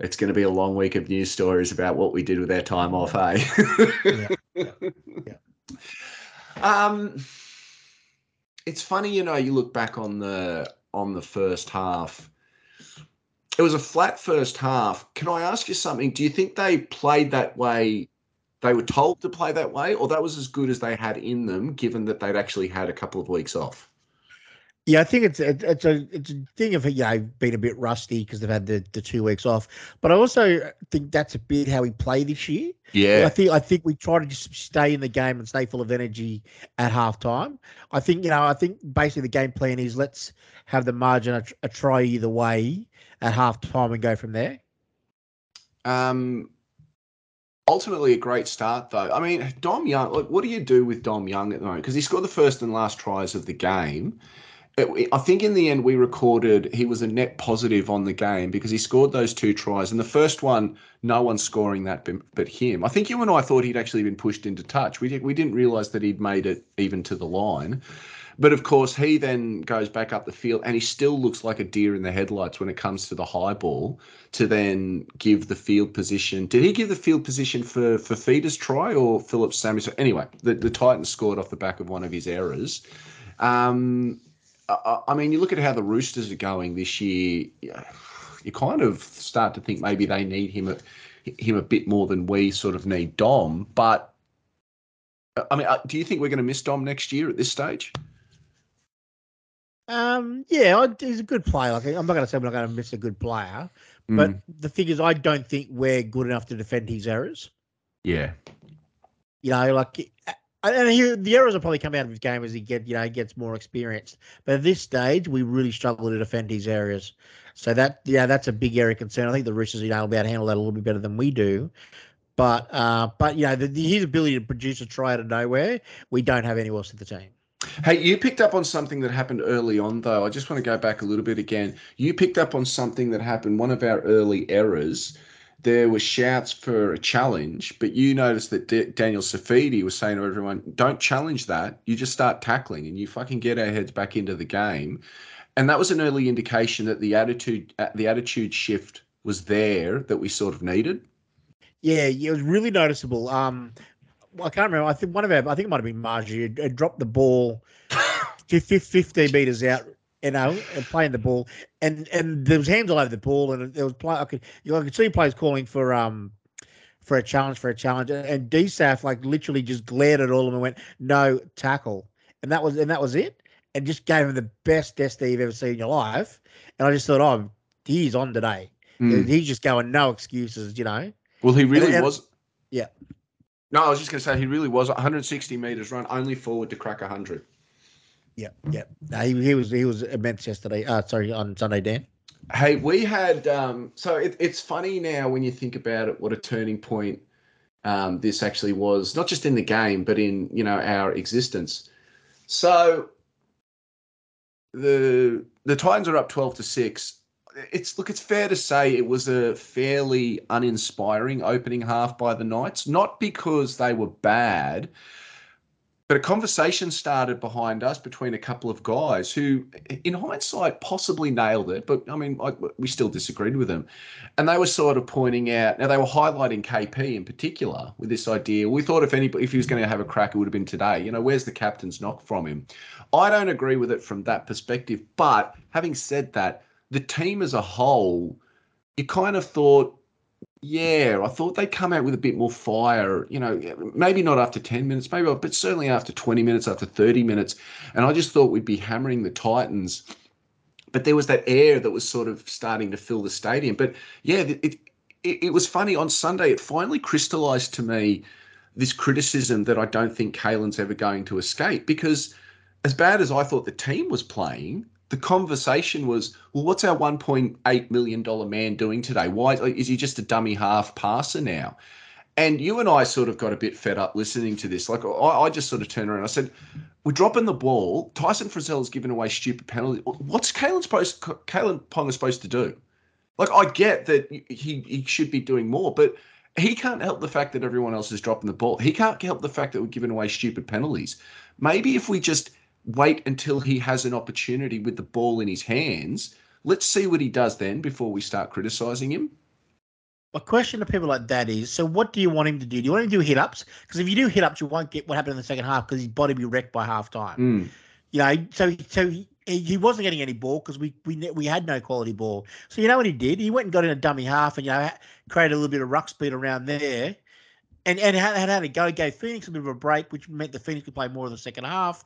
"It's going to be a long week of news stories about what we did with our time off." Hey. yeah. yeah. *laughs* yeah. Um it's funny, you know, you look back on the on the first half. It was a flat first half. Can I ask you something? Do you think they played that way? They were told to play that way, or that was as good as they had in them, given that they'd actually had a couple of weeks off? Yeah, I think it's it's a it's a thing of you know being a bit rusty because they've had the, the two weeks off. But I also think that's a bit how we play this year. Yeah, I think I think we try to just stay in the game and stay full of energy at halftime. I think you know I think basically the game plan is let's have the margin a, a try either way at halftime and go from there. Um, ultimately a great start though. I mean, Dom Young. Like, what do you do with Dom Young at the moment? Because he scored the first and last tries of the game. I think in the end we recorded he was a net positive on the game because he scored those two tries. And the first one, no one scoring that but him. I think you and I thought he'd actually been pushed into touch. We we didn't realise that he'd made it even to the line. But of course, he then goes back up the field and he still looks like a deer in the headlights when it comes to the high ball to then give the field position. Did he give the field position for for Feeder's try or Phillip Sami? Anyway, the, the Titans scored off the back of one of his errors. Um, I mean, you look at how the Roosters are going this year. You kind of start to think maybe they need him a, him a bit more than we sort of need Dom. But I mean, uh, do you think we're going to miss Dom next year at this stage? Um, yeah, he's a good player. Like, I'm not going to say we're not going to miss a good player, but mm. the thing is, I don't think we're good enough to defend his errors. Yeah. You know, like and he, the errors will probably come out of his game as he get you know gets more experienced. But at this stage, we really struggle to defend his areas. So that yeah, that's a big area of concern. I think the Roosters you know to handle that a little bit better than we do. But uh, but you know the, the, his ability to produce a try out of nowhere, we don't have anyone else in the team. Hey, you picked up on something that happened early on, though. I just want to go back a little bit again. You picked up on something that happened, one of our early errors there were shouts for a challenge, but you noticed that D- Daniel Saifiti was saying to everyone, "Don't challenge that. You just start tackling, and you fucking get our heads back into the game." And that was an early indication that the attitude, uh, the attitude shift was there that we sort of needed. Yeah, it was really noticeable. Um, I can't remember. I think one of our, I think it might have been Margie, had, had dropped the ball *laughs* 15 meters out you know, and playing the ball, and and there was hands all over the ball, and there was play. I could you know, I could see players calling for um for a challenge for a challenge, and DSAF like literally just glared at all of them and went no tackle, and that was and that was it, and just gave him the best SD you've ever seen in your life, and I just thought, oh, he's on today. Mm. He's just going no excuses, you know. Well, he really and, and, was. Yeah. No, I was just going to say he really was 160 meters run, only forward to crack 100. Yeah, yeah. No, he, he was he was immense yesterday. Uh, sorry, on Sunday, Dan. Hey, we had um, so it, it's funny now when you think about it, what a turning point um, this actually was, not just in the game, but in you know our existence. So the the Titans are up twelve to six. It's look, it's fair to say it was a fairly uninspiring opening half by the Knights, not because they were bad, but a conversation started behind us between a couple of guys who, in hindsight, possibly nailed it. But I mean, I, we still disagreed with them. And they were sort of pointing out, now they were highlighting KP in particular with this idea. We thought if anybody, if he was going to have a crack, it would have been today. You know, where's the captain's knock from him? I don't agree with it from that perspective. But having said that, the team as a whole, you kind of thought, yeah, I thought they'd come out with a bit more fire, you know, maybe not after 10 minutes, maybe, but certainly after 20 minutes, after 30 minutes. And I just thought we'd be hammering the Titans. But there was that air that was sort of starting to fill the stadium. But yeah, it, it, it was funny. On Sunday, it finally crystallized to me this criticism that I don't think Kalyn's ever going to escape because as bad as I thought the team was playing, the conversation was, well, what's our $1.8 million man doing today? Why is he just a dummy half passer now? And you and I sort of got a bit fed up listening to this. Like, I, I just sort of turned around. I said, we're dropping the ball. Tyson Frizell's giving away stupid penalties. What's Kalyn supposed? Kalyn Ponga supposed to do? Like, I get that he he should be doing more, but he can't help the fact that everyone else is dropping the ball. He can't help the fact that we're giving away stupid penalties. Maybe if we just wait until he has an opportunity with the ball in his hands, let's see what he does then before we start criticizing him. My question to people like that is: so, what do you want him to do? Do you want him to do hit ups? Because if you do hit ups, you won't get what happened in the second half because his body be wrecked by half time. Mm. You know, so so he, he wasn't getting any ball because we we we had no quality ball. So you know what he did? He went and got in a dummy half and you know created a little bit of ruck speed around there, and and had, had had a go. Gave Phoenix a bit of a break, which meant the Phoenix could play more in the second half.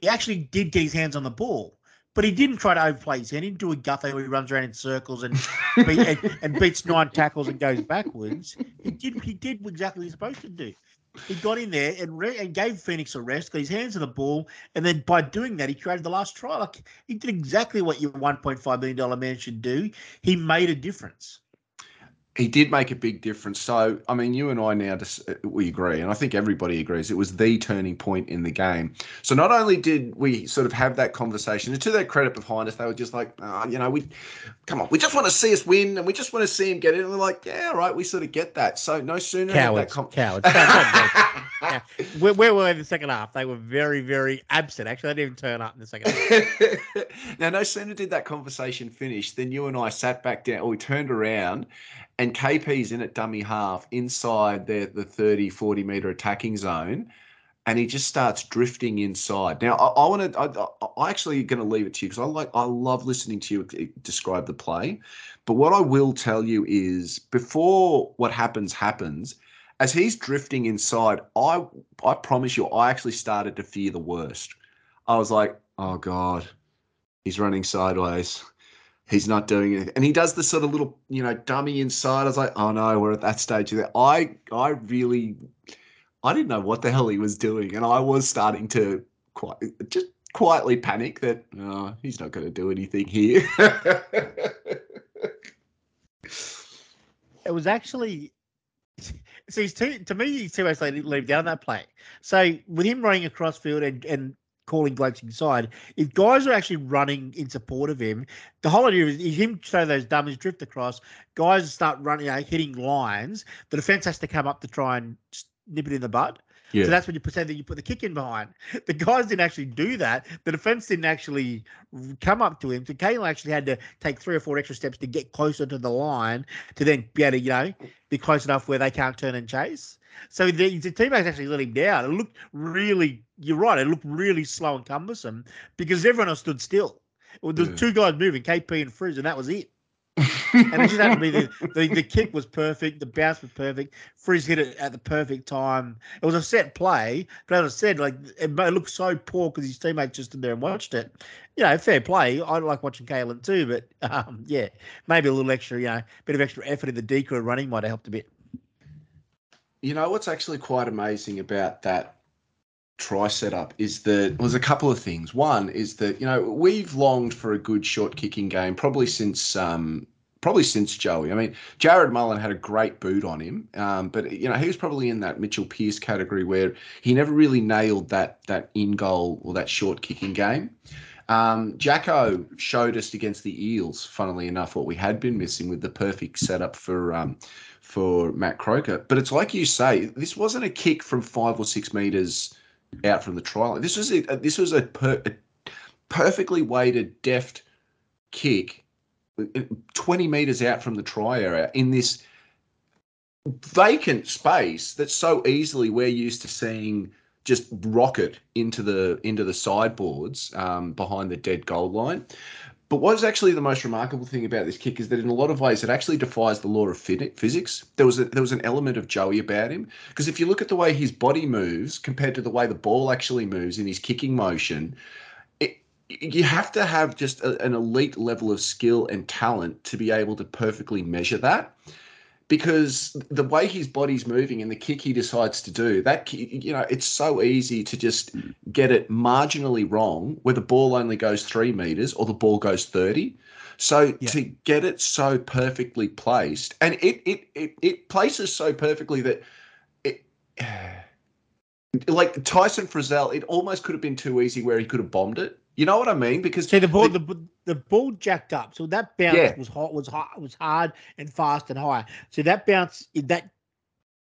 He actually did get his hands on the ball. But he didn't try to overplay his hand. He didn't do a guffey where he runs around in circles and, beat, and, and beats nine tackles and goes backwards. He did he did exactly what he's supposed to do. He got in there and, re- and gave Phoenix a rest, got his hands on the ball, and then by doing that, he created the last try. Like he did exactly what your one point five million dollar man should do. He made a difference he did make a big difference. So, I mean, you and I now just uh, we agree, and I think everybody agrees it was the turning point in the game. So, not only did we sort of have that conversation, and to their credit behind us, they were just like, oh, you know, we come on, we just want to see us win, and we just want to see him get it. And we're like, yeah, right, we sort of get that. So, no sooner cowards, that com- cowards. *laughs* where, where were in the second half? They were very, very absent. Actually, they didn't even turn up in the second half. *laughs* now, no sooner did that conversation finish than you and I sat back down, or we turned around and KP's in at dummy half inside the, the 30, 40 meter attacking zone. And he just starts drifting inside. Now, I, I want to. I, I actually going to leave it to you because I like. I love listening to you uh, describe the play. But what I will tell you is, before what happens happens, as he's drifting inside, I I promise you, I actually started to fear the worst. I was like, oh god, he's running sideways he's not doing it. And he does the sort of little, you know, dummy inside. I was like, oh no, we're at that stage. I I really I didn't know what the hell he was doing. And I was starting to quite just quietly panic that oh, he's not going to do anything here. *laughs* it was actually so he's too to me he's too much like leave down that play. So with him running across field and, and calling blokes inside. If guys are actually running in support of him, the whole idea is, him throw those dummies drift across. Guys start running, you know, hitting lines. The defense has to come up to try and nip it in the bud. Yeah. So that's when you pretend that you put the kick in behind. *laughs* The guys didn't actually do that. The defense didn't actually come up to him. So Kalyn actually had to take three or four extra steps to get closer to the line to then be able to, you know, be close enough where they can't turn and chase. So the, the teammates actually let him down. It looked really, you're right, it looked really slow and cumbersome because everyone else stood still. Well, there was yeah. two guys moving, KP and Frizz, and that was it. And it just happened to be the, the, the kick was perfect, the bounce was perfect. Frizz hit it at the perfect time. It was a set play, but as I said, like it, it looked so poor because his teammates just stood there and watched it. You know, fair play. I like watching Kalyn too, but *laughs* um, yeah, maybe a little extra, you know, bit of extra effort in the decoy running might have helped a bit. You know what's actually quite amazing about that try setup is that was a couple of things. One is that you know we've longed for a good short kicking game probably since um, probably since Joey. I mean, Jarrod Mullen had a great boot on him, um, but you know he was probably in that Mitchell Pearce category where he never really nailed that that in goal or that short kicking game. Um, Jacko showed us against the Eels, funnily enough, what we had been missing with the perfect setup for um, for Matt Croker. But it's like you say, this wasn't a kick from five or six meters out from the line. This was a this was a, per, a perfectly weighted, deft kick, twenty meters out from the try area in this vacant space that's so easily we're used to seeing just rocket into the into the sideboards um, behind the dead goal line. But what is actually the most remarkable thing about this kick is that in a lot of ways it actually defies the law of physics. There was a, there was an element of Joey about him because if you look at the way his body moves compared to the way the ball actually moves in his kicking motion, you have to have just a, an elite level of skill and talent to be able to perfectly measure that because the way his body's moving and the kick he decides to do that you know it's so easy to just get it marginally wrong where the ball only goes three meters or the ball goes 30 so yeah. to get it so perfectly placed and it, it it it places so perfectly that it *sighs* like Tyson Frizell, it almost could have been too easy where he could have bombed it. You know what I mean? Because See the ball, the, the ball jacked up, so that bounce Yeah. was hot, was hot, was hard and fast and high. So that bounce, that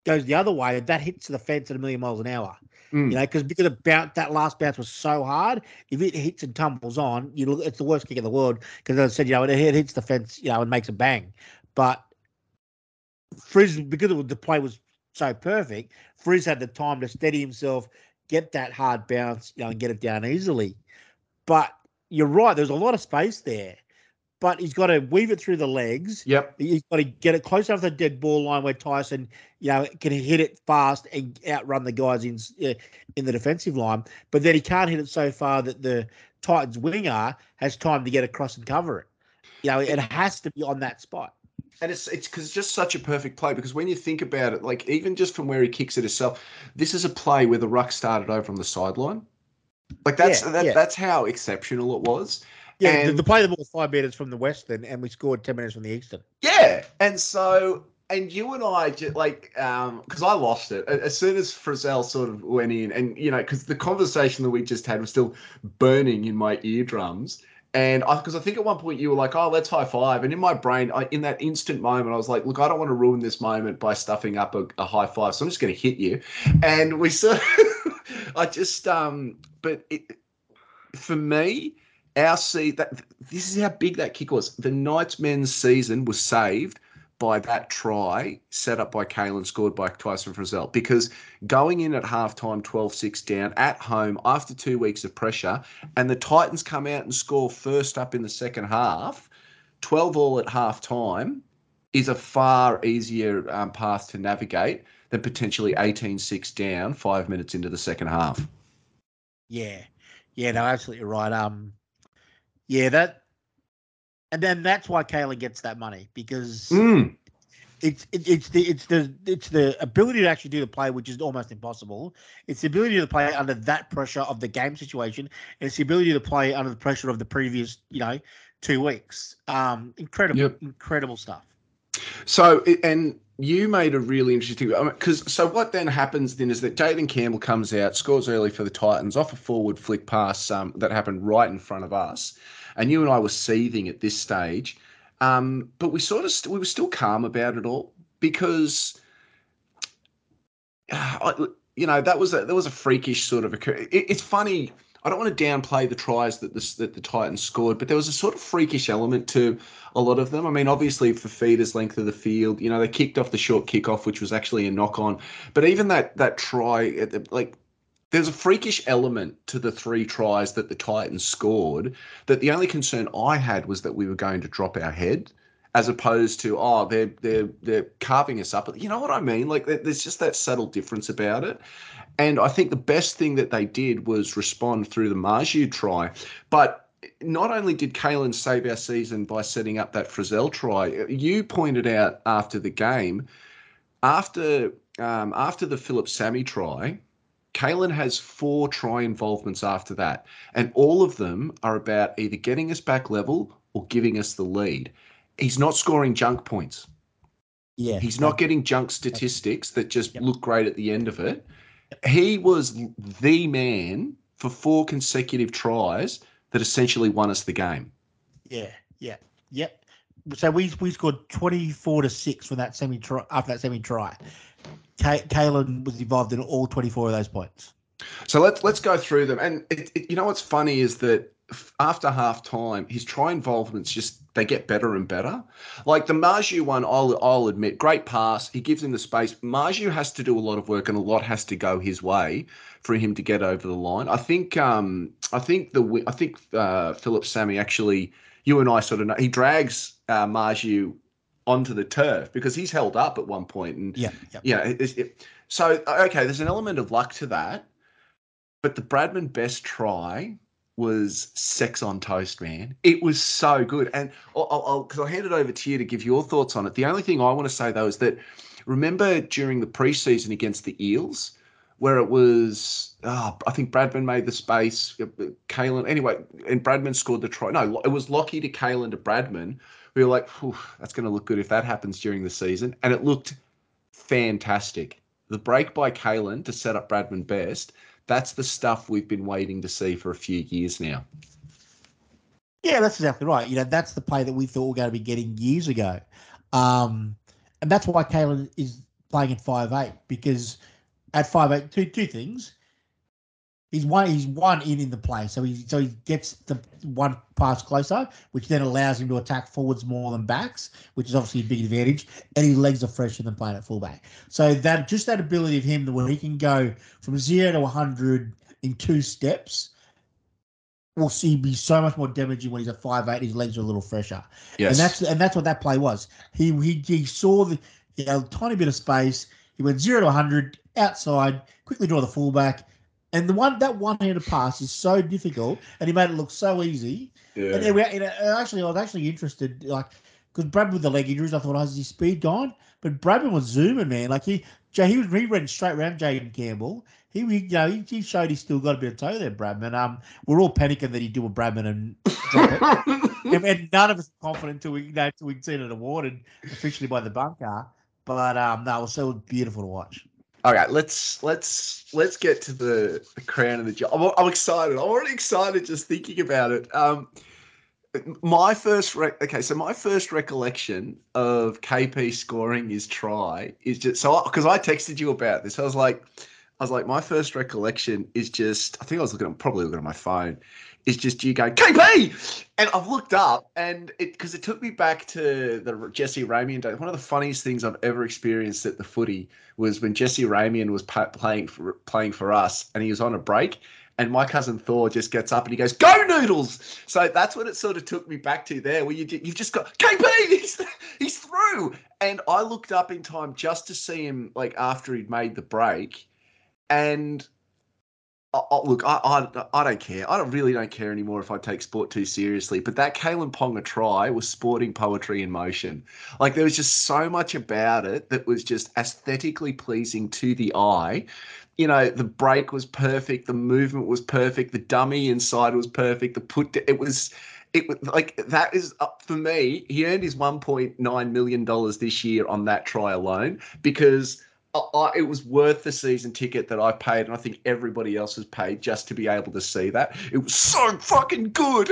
goes the other way, that hits the fence at a million miles an hour. Mm. You know, because because about that last bounce was so hard. If it hits and tumbles on, you look, it's the worst kick in the world. Because as I said, you know, it, it hits the fence, you know, and makes a bang. But Frizz, because it was, the play was so perfect, Frizz had the time to steady himself, get that hard bounce, you know, and get it down easily. But you're right, there's a lot of space there. But he's got to weave it through the legs. Yep. He's got to get it close enough to the dead ball line where Tyson, you know, can hit it fast and outrun the guys in in the defensive line. But then he can't hit it so far that the Titans winger has time to get across and cover it. You know, it has to be on that spot. And it's it's because it's just such a perfect play. Because when you think about it, like even just from where he kicks it himself, this is a play where the ruck started over on the sideline. Like that's Yeah, that, yeah. that's how exceptional it was. Yeah, the, And- the play the ball five meters from the western, and we scored ten minutes from the eastern. Yeah, and so and you and I just like um because I lost it as soon as Frizell sort of went in, and you know because the conversation that we just had was still burning in my eardrums. And I, because I think at one point you were like, "Oh, let's high five. and in my brain, I, in that instant moment, I was like, "Look, I don't want to ruin this moment by stuffing up a, a high five, so I'm just going to hit you." And we *laughs* sort, I just, um, but it, for me, our see that this is how big that kick was. The Knights men's season was saved by that try set up by Kalyn, scored by Tyson Frizell. Because going in at halftime, 12 6 down at home after two weeks of pressure, and the Titans come out and score first up in the second half, 12 all at halftime is a far easier um, path to navigate than potentially 18 6 down five minutes into the second half. Yeah, yeah, no, absolutely right. Um, yeah, that, and then that's why Kayla gets that money because Mm. it's it, it's the it's the it's the ability to actually do the play, which is almost impossible. It's the ability to play under that pressure of the game situation, and it's the ability to play under the pressure of the previous, you know, two weeks. Um, incredible, Yep. incredible stuff. So, and you made a really interesting because so what then happens then is that Jayden Campbell comes out, scores early for the Titans off a forward flick pass um, that happened right in front of us, and you and I were seething at this stage, um, but we sort of st- we were still calm about it all because, uh, *sighs* I, you know, that was a that was a freakish sort of occur. It, it's funny. I don't want to downplay the tries that the, that the Titans scored, but there was a sort of freakish element to a lot of them. I mean, obviously for feeders length of the field, you know, they kicked off the short kickoff, which was actually a knock on. But even that that try, uh, like, there's a freakish element to the three tries that the Titans scored. That the only concern I had was that we were going to drop our head, as opposed to oh they're they're they're carving us up. You know what I mean? Like there's just that subtle difference about it. And I think the best thing that they did was respond through the Marzhew try, but not only did Kalyn save our season by setting up that Frizell try, you pointed out after the game, after um, after the Phillip Sami try, Kalyn has four try involvements after that, and all of them are about either getting us back level or giving us the lead. He's not scoring junk points. Yeah, He's not getting junk statistics that just Yep. look great at the end of it. He was the man for four consecutive tries that essentially won us the game. Yeah, yeah, yep. So we we scored twenty four to six from that Sami try after that Sami try. Ka- Kalyn was involved in all twenty four of those points. So let's let's go through them. And it, it- you know what's funny is that after half time, his try involvements just they get better and better. Like the Marzhew one, I'll I'll admit, great pass. He gives him the space. Marzhew has to do a lot of work, and a lot has to go his way for him to get over the line. I think um I think the I think uh, Phillip Sami actually you and I sort of know he drags uh, Marzhew onto the turf because he's held up at one point and Yeah, yeah. yeah. It, it, it- so okay, there's an element of luck to that, but the Bradman Best try was sex on toast, man. It was so good, and I'll I'll because I'll hand it over to you to give your thoughts on it. The only thing I want to say though is that remember during the preseason against the Eels. Where it was, oh, I think Bradman made the space. Uh, uh, Kalyn, anyway, and Bradman scored the try. No, it was Lockie to Kalyn to Bradman. We were like, that's going to look good if that happens during the season, and it looked fantastic. the break by Kalyn to set up Bradman Best, that's the stuff we've been waiting to see for a few years now. Yeah, that's exactly right. You know, that's the play that we thought we were going to be getting years ago. Um, and that's why Kalyn is playing at five eight because at five eight, two two things. He's one. He's one in in the play, so he so he gets the one pass closer, which then allows him to attack forwards more than backs, which is obviously a big advantage. And his legs are fresher than playing at fullback. So that just that ability of him, where he can go from zero to hundred in two steps, will see be so much more damaging when he's a five eight. His legs are a little fresher. Yes. And that's and that's what that play was. He he, he saw the you know, tiny bit of space. He went zero to hundred outside, quickly draw the fullback. And the one that one-handed pass is so difficult, and he made it look so easy. yeah. And, we, and uh, actually, I was actually interested, like, because Bradman with the leg injuries, I thought, oh, is his speed gone? But Bradman was zooming, man. Like he, Jay, he was he ran straight around Jayden Campbell. He, he, you know, he, he showed he's still got a bit of toe there, Bradman. Um, we're all panicking that he'd do a Bradman and *laughs* drop it. and, and none of us are confident until we, you know, until we'd seen it awarded officially by the bunker. But um, no, it was so beautiful to watch. Okay, let's let's let's get to the, the crown of the job. I'm, I'm excited. I'm already excited just thinking about it. Um, my first rec- okay, so my first recollection of KP scoring his try is just so because I texted you about this. I was like, I was like, my first recollection is just I think I was looking at probably looking at my phone. Is just you going KP, and I've looked up and it because it took me back to the Jesse Ramien day. One of the funniest things I've ever experienced at the footy was when Jesse Ramien was pa- playing for playing for us, and he was on a break, and my cousin Thor just gets up and he goes, "Go Noodles!" So that's what it sort of took me back to there, where you you've just got KP, *laughs* he's he's through, and I looked up in time just to see him like after he'd made the break, and. Oh, look, I, I I don't care. I don't really don't care anymore if I take sport too seriously. But that Kalyn Ponga try was sporting poetry in motion. Like there was just so much about it that was just aesthetically pleasing to the eye you know, the break was perfect, the movement was perfect, the dummy inside was perfect, the put it was it was like that is up for me. He earned his 1.9 million dollars this year on that try alone because I, it was worth the season ticket that I paid, and I think everybody else has paid just to be able to see that. It was so fucking good.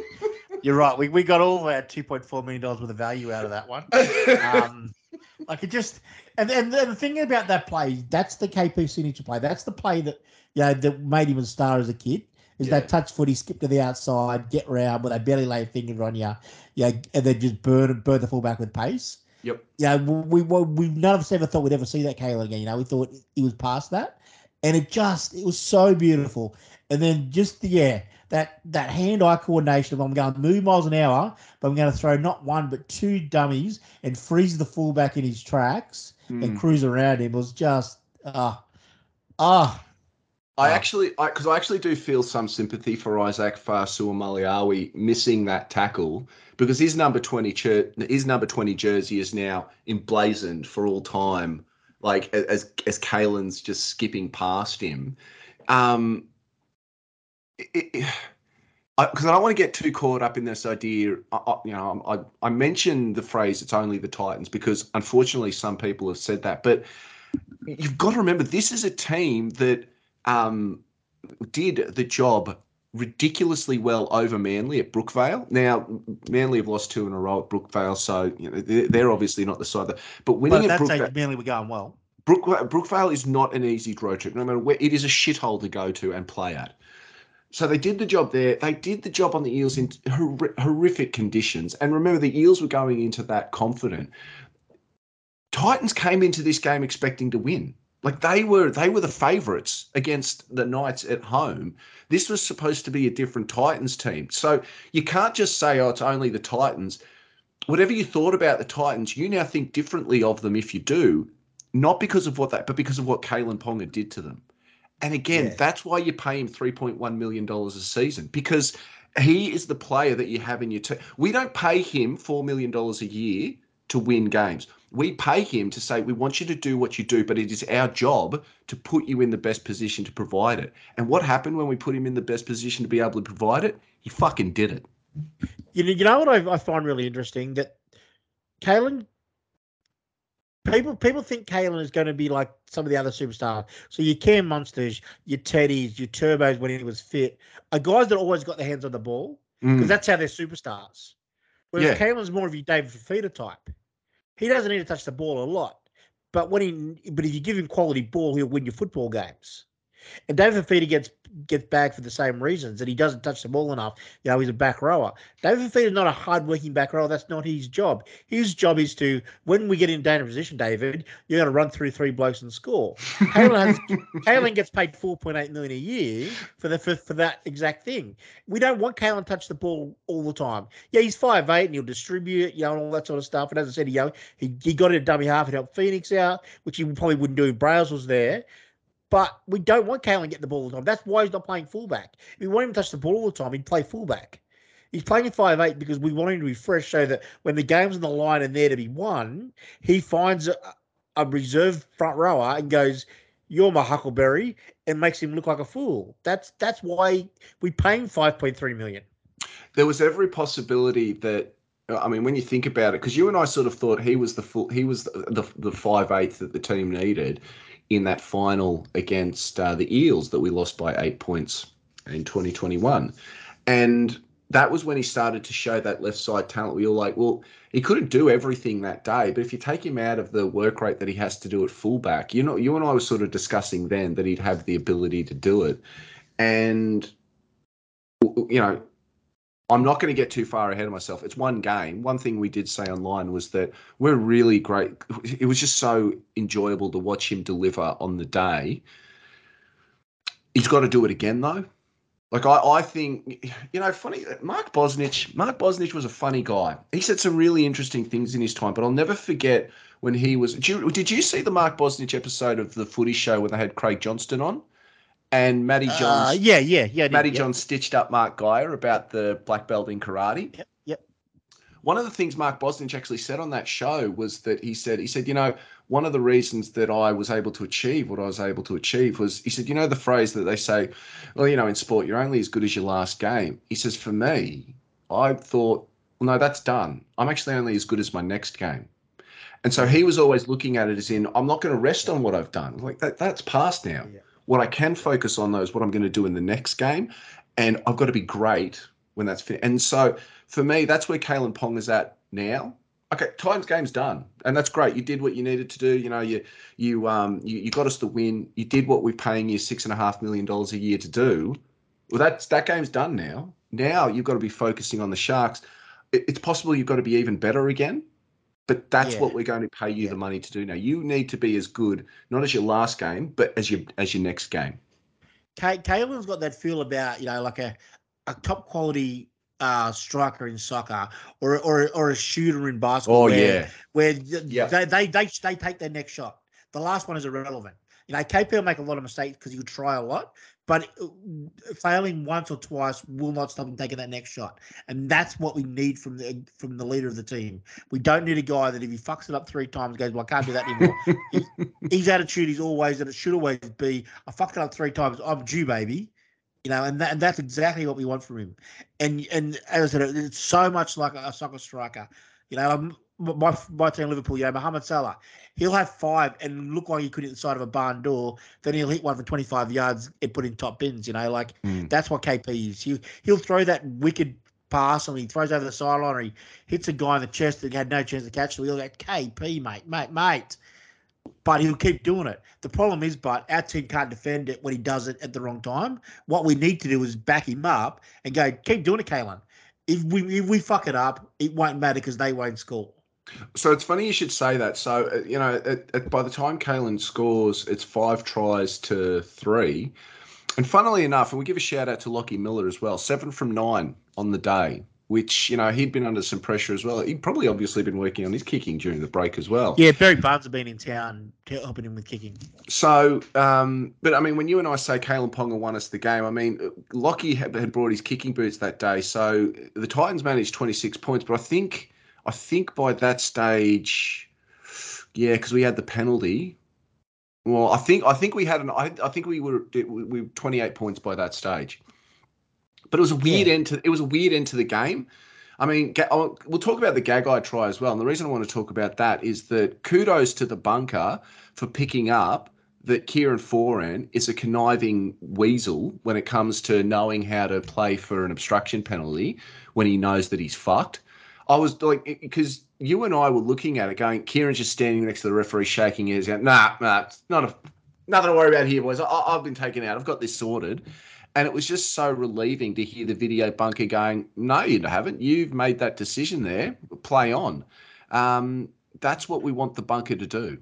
*laughs* You're right. We, we got all of our two point four million dollars worth of value out of that one. *laughs* Um, like it just and, and the thing about that play, that's the KP signature play. That's the play that you know that made him a star as a kid. Is Yeah. that touch footy, skip to the outside, get round where they barely lay a finger on you, yeah, and then just burn burn the fullback with pace. Yep. Yeah, we, we we none of us ever thought we'd ever see that Kalyn again. You know, we thought he was past that, and it just it was so beautiful. And then just the yeah, that that hand eye coordination of I'm going to move miles an hour, but I'm going to throw not one but two dummies and freeze the fullback in his tracks Hmm. and cruise around him was just ah ah. I Wow. actually, because I, actually do feel some sympathy for Isaac Farsua Maliawi missing that tackle because his number twenty jer- his number twenty jersey is now emblazoned for all time, like as as Kalyn's just skipping past him. Um, because I, I don't want to get too caught up in this idea. I, I, you know, I I mentioned the phrase "it's only the Titans" because unfortunately some people have said that, but you've got to remember this is a team that um, did the job ridiculously well over Manly at Brookvale. Now, Manly have lost two in a row at Brookvale, so you know they're, obviously not the side that. But winning But at Brookvale, mainly we're going well. Brook, Brookvale is not an easy road trip, no matter where. It is a shithole to go to and play at. So they did the job there. They did the job on the Eels in hor- horrific conditions. And remember, the Eels were going into that confident. Titans came into this game expecting to win. Like they were, they were the favourites against the Knights at home. This was supposed to be a different Titans team. So you can't just say, "Oh, it's only the Titans." Whatever you thought about the Titans, you now think differently of them if you do, not because of what that, but because of what Kalyn Ponga did to them. And again, Yeah. that's why you pay him three point one million dollars a season because he is the player that you have in your team. We don't pay him four million dollars a year to win games. We pay him to say we want you to do what you do, but it is our job to put you in the best position to provide it. And what happened when we put him in the best position to be able to provide it? He fucking did it. You know, you know what I, I find really interesting that Kalyn People people think Kalyn is going to be like some of the other superstars. So your Cam Munsters, your Teddies, your Turbos when he was fit, are guys that always got their hands on the ball because Mm. that's how they're superstars. Whereas Yeah. Kalyn's more of your David Fifita type. He doesn't need to touch the ball a lot, but when he but if you give him quality ball, he'll win your football games. And David Fifita gets gets back for the same reasons that he doesn't touch the ball enough. You know, he's a back rower. David Fifita's not a hard-working back rower. That's not his job. His job is to, when we get in dangerous position, David, you're going to run through three blokes and score. Kalyn *laughs* gets paid 4.8 million a year for the for, for that exact thing. We don't want Kalyn to touch the ball all the time. Yeah, he's 5'8 and he'll distribute, you know, and all that sort of stuff. And as I said, know, he, he got in a dummy half and helped Phoenix out, which he probably wouldn't do if Brails was there. But we don't want Kalyn getting the ball all the time. That's why he's not playing fullback. If we want him to touch the ball all the time, he'd play fullback. He's playing five eight because we want him to be fresh so that when the game's on the line and there to be won, he finds a, a reserve front rower and goes, You're my Huckleberry, and makes him look like a fool. That's that's why we pay him five point three million. there was every possibility that uh, I mean, when you think about it, because you and I sort of thought he was the full, he was the the, the five eighth that the team needed in that final against uh, the Eels that we lost by eight points in 2021, and that was when he started to show that left side talent. We were like, well, he couldn't do everything that day, but if you take him out of the work rate that he has to do at fullback, you know, you and I were sort of discussing then that he'd have the ability to do it, and you know, I'm not going to get too far ahead of myself. It's one game. One thing we did say online was that we're really great. It was just so enjoyable to watch him deliver on the day. He's got to do it again, though. Like I, I think, you know, funny. Mark Bosnich. Mark Bosnich was a funny guy. He said some really interesting things in his time, but I'll never forget when he was. Did you, did you see the Mark Bosnich episode of the Footy Show when they had Craig Johnston on, and Matty Johns? Uh, yeah, yeah, yeah. Matty yeah. John stitched up Mark Geyer about the black belt in karate. Yep, yep. One of the things Mark Bosnich actually said on that show was that he said he said you know one of the reasons that I was able to achieve what I was able to achieve was he said you know the phrase that they say well you know in sport you're only as good as your last game. He says for me I thought well no that's done. I'm actually only as good as my next game. And so he was always looking at it as in I'm not going to rest on what I've done. Like that that's past now. Yeah. What I can focus on though is what I'm going to do in the next game and I've got to be great when that's finished. And so for me, that's where Kalyn Pong is at now. Okay, Titans game's done, and that's great. You did what you needed to do. You know, you you um you, you got us the win. You did what we're paying you six and a half million dollars a year to do. Well, that's that game's done now. Now you've got to be focusing on the Sharks. It, it's possible you've got to be even better again, but that's Yeah. what we're going to pay you Yeah. the money to do now. You need to be as good, not as your last game, but as your as your next game. Ka- Kalyn's got that feel about you know like a, a top quality uh, striker in soccer or or or a shooter in basketball. Oh where, yeah, where Yeah. they, they they they take their next shot. The last one is irrelevant. You know, KP will make a lot of mistakes because he'll try a lot, but uh, failing once or twice will not stop him taking that next shot. And that's what we need from the from the leader of the team. We don't need a guy that if he fucks it up three times goes, well, I can't do that anymore. his attitude is always that it should always be, I fucked it up three times. I'm due, baby. You know, and that, and that's exactly what we want from him. And and as I said, it's so much like a, soccer striker. You know, um, my my team Liverpool, you know, Mohamed Salah, he'll have five and look like he could hit the side of a barn door. Then he'll hit one for 25 yards and put in top bins. You know, like Mm. that's what KP is. He he'll throw that wicked pass and he throws over the sideline or he hits a guy in the chest that had no chance to catch it. We'll go, KP, mate, mate, mate. But he'll keep doing it. The problem is, but our team can't defend it when he does it at the wrong time. What we need to do is back him up and go, keep doing it, Kalyn. If we if we fuck it up, it won't matter because they won't score. So it's funny you should say that. So uh, you know, at, at, by the time Kalyn scores, it's five tries to three, and funnily enough, and we give a shout out to Lockie Miller as well, seven from nine on the day. Which you know he'd been under some pressure as well. He'd probably obviously been working on his kicking during the break as well. Yeah, Barry Barnes have been in town helping him with kicking. So, um, but I mean, when you and I say Kalyn Ponga won us the game, I mean, Lockie had, had brought his kicking boots that day. So the Titans managed 26 points, but I think, I think by that stage, yeah, because we had the penalty. Well, I think, I think we had an, I, I think we were, we we were 28 points by that stage. But it was a weird Yeah. end to, it was a weird end to the game. I mean, oh, we'll talk about the Gagai try as well. And the reason I want to talk about that is that kudos to the bunker for picking up that Kieran Foran is a conniving weasel when it comes to knowing how to play for an obstruction penalty when he knows that he's fucked. I was like, because you and I were looking at it going, Kieran's just standing next to the referee shaking his head. Nah, nah, not a, nothing to worry about here, boys. I, have been taken out. I've got this sorted. And it was just so relieving to hear the video bunker going, no, you haven't. You've made that decision there. Play on. Um, that's what we want the bunker to do.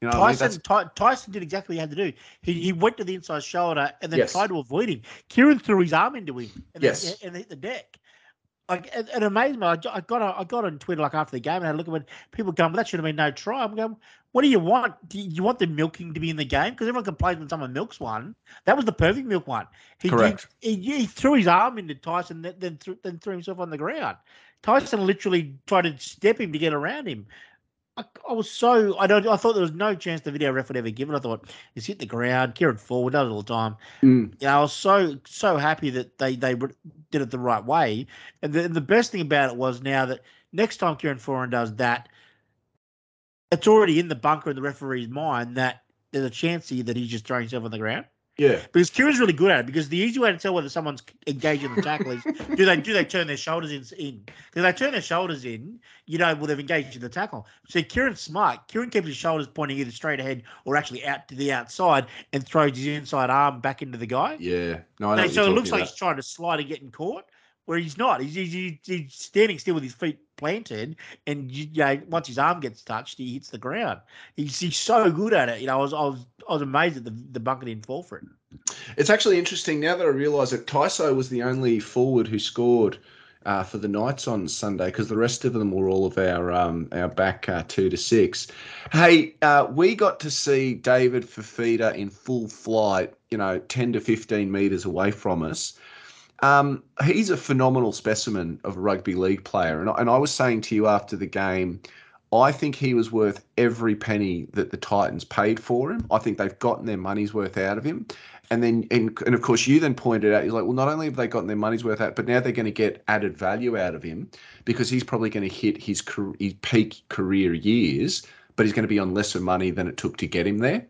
You know, Tyson, I mean? Tyson did exactly what he had to do. He, he went to the inside shoulder and then yes. tried to avoid him. Kieran threw his arm into him and, yes. and hit the deck. Like it, it amazed me. I, I got on, I got on Twitter like after the game and I look at when people going, well, that should have been no try. I'm going, what do you want? Do you, want the milking to be in the game? Because everyone complains when someone milks one. That was the perfect milk one. He, Correct. He, he, he threw his arm into Tyson, then then threw, then threw himself on the ground. Tyson literally tried to step him to get around him. I, I, was so I don't I thought there was no chance the video ref would ever give it. I thought he's hit the ground, Kieran Foran, does it all the time. Mm. Yeah, I was so so happy that they they did it the right way. And the, the best thing about it was now that next time Kieran Foran does that, it's already in the bunker in the referee's mind that there's a chance here that he's just throwing himself on the ground. Yeah, because Kieran's really good at it. Because the easy way to tell whether someone's engaging the tackle is do they do they turn their shoulders in? in? Because they turn their shoulders in, you know, well they've engaged in the tackle. So Kieran's smart. Kieran keeps his shoulders pointing either straight ahead or actually out to the outside and throws his inside arm back into the guy. Yeah, no. So it looks like he's trying to slide and getting caught where he's not. He's, he's, he's standing still with his feet planted, and you know, once his arm gets touched, he hits the ground. He's, he's so good at it. You know, I was I was I was amazed that the the bunker didn't fall for it. It's actually interesting now that I realise that Tyson was the only forward who scored. Uh, for the Knights on Sunday, because the rest of them were all of our um, our back uh, two to six. Hey, uh, we got to see David Fifita in full flight, you know, ten to fifteen meters away from us. Um, he's a phenomenal specimen of a rugby league player. And, and I was saying to you after the game, I think he was worth every penny that the Titans paid for him. I think they've gotten their money's worth out of him. And then, and, and of course, you then pointed out, he's like, well, not only have they gotten their money's worth out, but now they're going to get added value out of him because he's probably going to hit his, his peak career years, but he's going to be on lesser money than it took to get him there.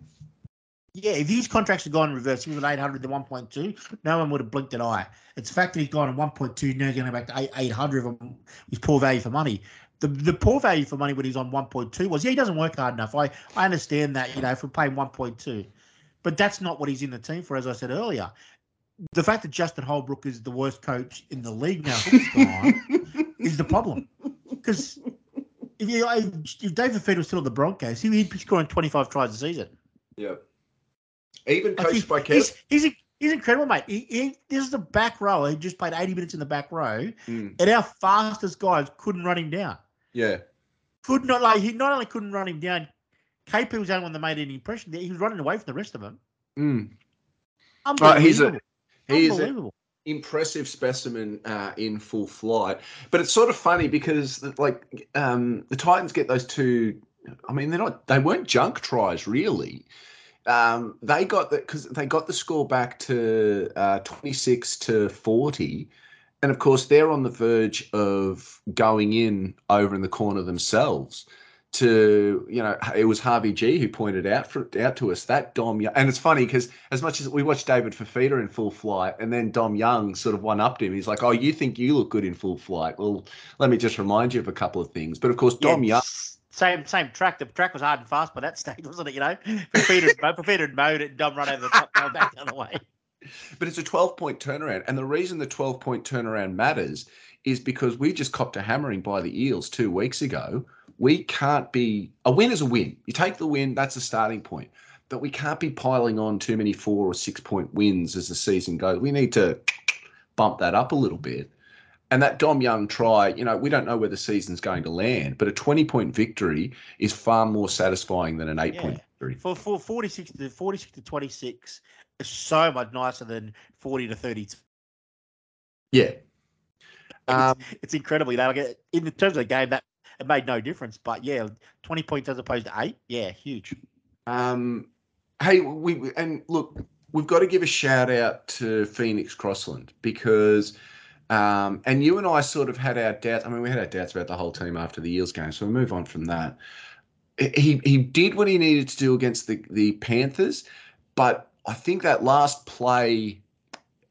Yeah, if his contracts had gone in reverse, he was at 800 to 1.2, no one would have blinked an eye. It's the fact that he's gone on 1.2, now he's going back to 800 of them poor value for money. The, the poor value for money when he's on 1.2 was, yeah, he doesn't work hard enough. I, I understand that, you know, for paying 1.2. But that's not what he's in the team for, as I said earlier. The fact that Justin Holbrook is the worst coach in the league now is the problem. Because if, if David Fed was still at the Broncos, he'd be scoring 25 tries a season. Yeah. Even coached by Kev. He's, he's, he's incredible, mate. He, he, this is the back row. He just played 80 minutes in the back row, mm. and our fastest guys couldn't run him down. Yeah. Could not like he not only couldn't run him down. KP was the only one that made any impression. He was running away from the rest of them. Mm. Unbelievable. he's a he is an impressive specimen uh, in full flight. But it's sort of funny because like um, the Titans get those two. I mean, they're not. They weren't junk tries really um, they got the because they got the score back to uh, 26 to 40 and of course they're on the verge of going in over in the corner themselves to you know it was Harvey G who pointed out for, out to us that Dom Young and it's funny because as much as we watched David Fifita in full flight and then Dom Young sort of one upped him he's like oh you think you look good in full flight? Well let me just remind you of a couple of things. But of course Dom Young same same track. The track was hard and fast by that stage, wasn't it? You know, Peter Peter mode it, Dom run over the top, going back the other way. But it's a 12 point turnaround. And the reason the 12 point turnaround matters is because we just copped a hammering by the Eels two weeks ago. We can't be a win is a win. You take the win, that's a starting point. But we can't be piling on too many four or six point wins as the season goes. We need to bump that up a little bit. And that Dom Young try, you know, we don't know where the season's going to land, but a 20 point victory is far more satisfying than an eight yeah. point victory. For, for 46 to 46 to 26 is so much nicer than 40 to 32. Yeah. Um, it's, it's incredible. You know, like in terms of the game, that it made no difference. But yeah, 20 points as opposed to eight. Yeah, huge. Um, hey, we and look, we've got to give a shout out to Phoenix Crossland because Um, and you and I sort of had our doubts. I mean, we had our doubts about the whole team after the Eels game, so we move on from that. He he did what he needed to do against the the Panthers, but I think that last play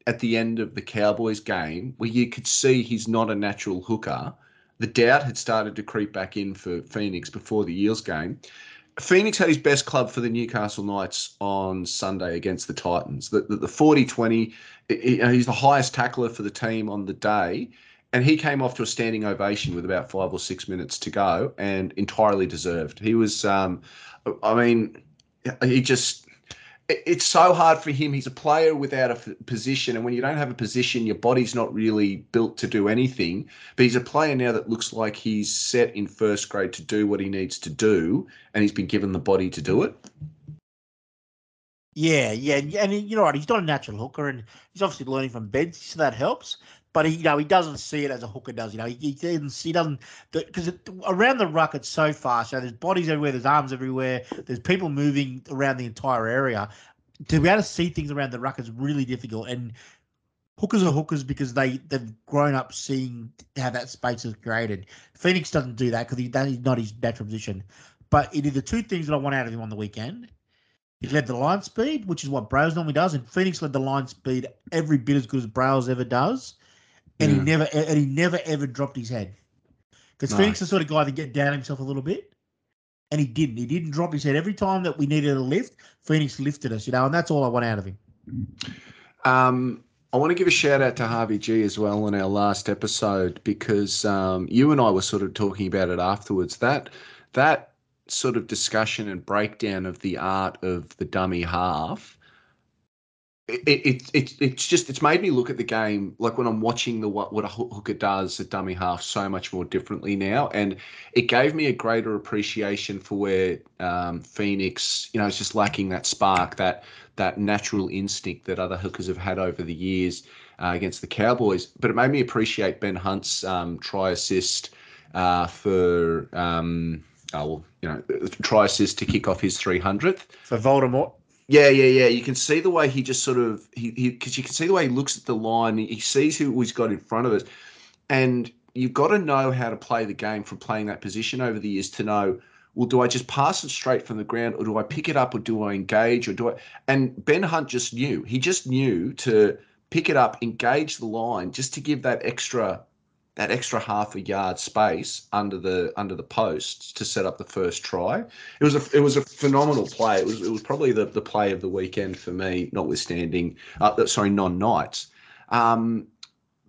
at the end of the Cowboys game, where you could see he's not a natural hooker, the doubt had started to creep back in for Phoenix before the Eels game. Phoenix had his best club for the Newcastle Knights on Sunday against the Titans. The, the, the 40 20, he's the highest tackler for the team on the day. And he came off to a standing ovation with about five or six minutes to go and entirely deserved. He was, um, I mean, he just it's so hard for him. He's a player without a position, and when you don't have a position, your body's not really built to do anything. But he's a player now that looks like he's set in first grade to do what he needs to do, and he's been given the body to do it. Yeah, yeah, and you know, right. He's not a natural hooker, and he's obviously learning from Ben, so that helps. But he, you know, he doesn't see it as a hooker does. You know, he, he doesn't. He doesn't because around the ruck it's so fast. So there's bodies everywhere. There's arms everywhere. There's people moving around the entire area. To be able to see things around the ruck is really difficult. And hookers are hookers because they they've grown up seeing how that space is created. Phoenix doesn't do that because he, that is not his natural position. But it is the two things that I want out of him on the weekend. He led the line speed, which is what Brails normally does, and Phoenix led the line speed every bit as good as Brails ever does and yeah. he never and he never ever dropped his head because no. Phoenix is the sort of guy that get down himself a little bit, and he didn't. He didn't drop his head every time that we needed a lift. Phoenix lifted us, you know, and that's all I want out of him. Um, I want to give a shout out to Harvey G as well on our last episode because um, you and I were sort of talking about it afterwards. That that sort of discussion and breakdown of the art of the dummy half it, it, it, it's just it's made me look at the game like when I'm watching the what what a hooker does at dummy half so much more differently now, and it gave me a greater appreciation for where um, Phoenix, you know, is just lacking that spark, that that natural instinct that other hookers have had over the years uh, against the Cowboys. But it made me appreciate Ben Hunt's um, try assist uh, for. Um, oh, well, you know, try assist to kick off his 300th. For Voldemort. Yeah, yeah, yeah. You can see the way he just sort of he because you can see the way he looks at the line. He sees who he's got in front of us, and you've got to know how to play the game from playing that position over the years to know. Well, do I just pass it straight from the ground, or do I pick it up, or do I engage, or do I? And Ben Hunt just knew. He just knew to pick it up, engage the line, just to give that extra that extra half a yard space under the under the posts to set up the first try. It was a it was a phenomenal play. It was it was probably the, the play of the weekend for me, notwithstanding uh, sorry non Knights. Um,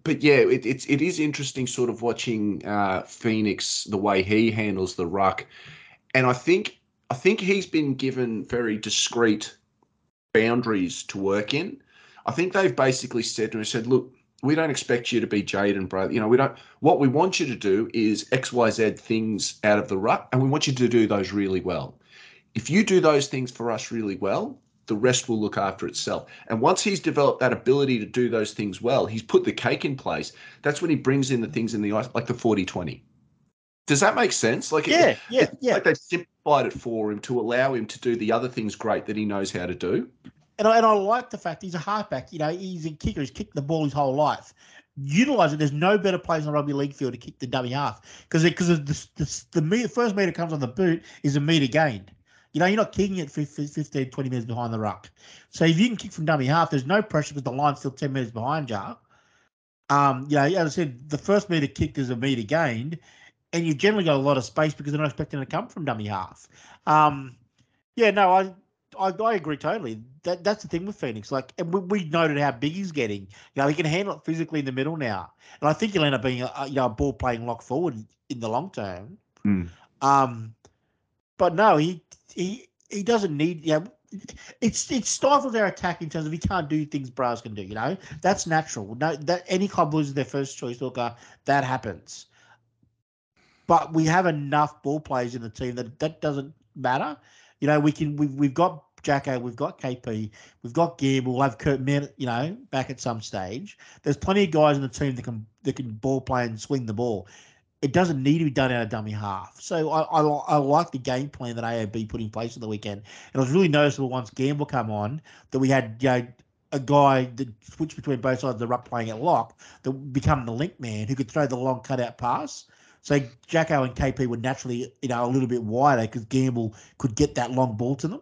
but yeah, it, it's it is interesting, sort of watching uh, Phoenix the way he handles the ruck, and I think I think he's been given very discreet boundaries to work in. I think they've basically said to him, said, look, we don't expect you to be Jayden Brailey. You know, we don't. What we want you to do is X, Y, Z things out of the rut, and we want you to do those really well. If you do those things for us really well, the rest will look after itself. And once he's developed that ability to do those things well, he's put the cake in place. That's when he brings in the things in the ice, like the 40 20. Does that make sense? Like, yeah, it, yeah, yeah. Like they've simplified it for him to allow him to do the other things great that he knows how to do. And I, and I like the fact he's a halfback. You know, he's a kicker. He's kicked the ball his whole life. Utilize it. There's no better place on the rugby league field to kick the dummy half because because the, the, the, meter, first meter comes on the boot is a meter gained. You know, you're not kicking it 15, 20 meters behind the ruck. So if you can kick from dummy half, there's no pressure because the line's still 10 meters behind you. Um, you know, as I said, the first meter kicked is a meter gained, and you've generally got a lot of space because they're not expecting to come from dummy half. Um, yeah, no, I I, I agree totally. That that's the thing with Phoenix. Like, and we, we, noted how big he's getting. You know, he can handle it physically in the middle now, and I think he'll end up being a, you know a ball playing lock forward in the long term. Mm. Um, but no, he he he doesn't need. You know, it's it stifles their attack in terms of he can't do things Brails can do. You know, that's natural. No, that any club loses their first choice hooker, that happens. But we have enough ball players in the team that that doesn't matter. You know, we can we've we've got Jacko, we've got KP, we've got Gear, we'll have Kurt Mann, you know, back at some stage. There's plenty of guys in the team that can that can ball play and swing the ball. It doesn't need to be done out of dummy half. So I, I, I like the game plan that AOB put in place on the weekend. And it was really noticeable once Gamble come on that we had you know a guy that switched between both sides of the ruck playing at lock that become the link man who could throw the long cutout pass. So Jacko and KP were naturally, you know, a little bit wider because Gamble could get that long ball to them.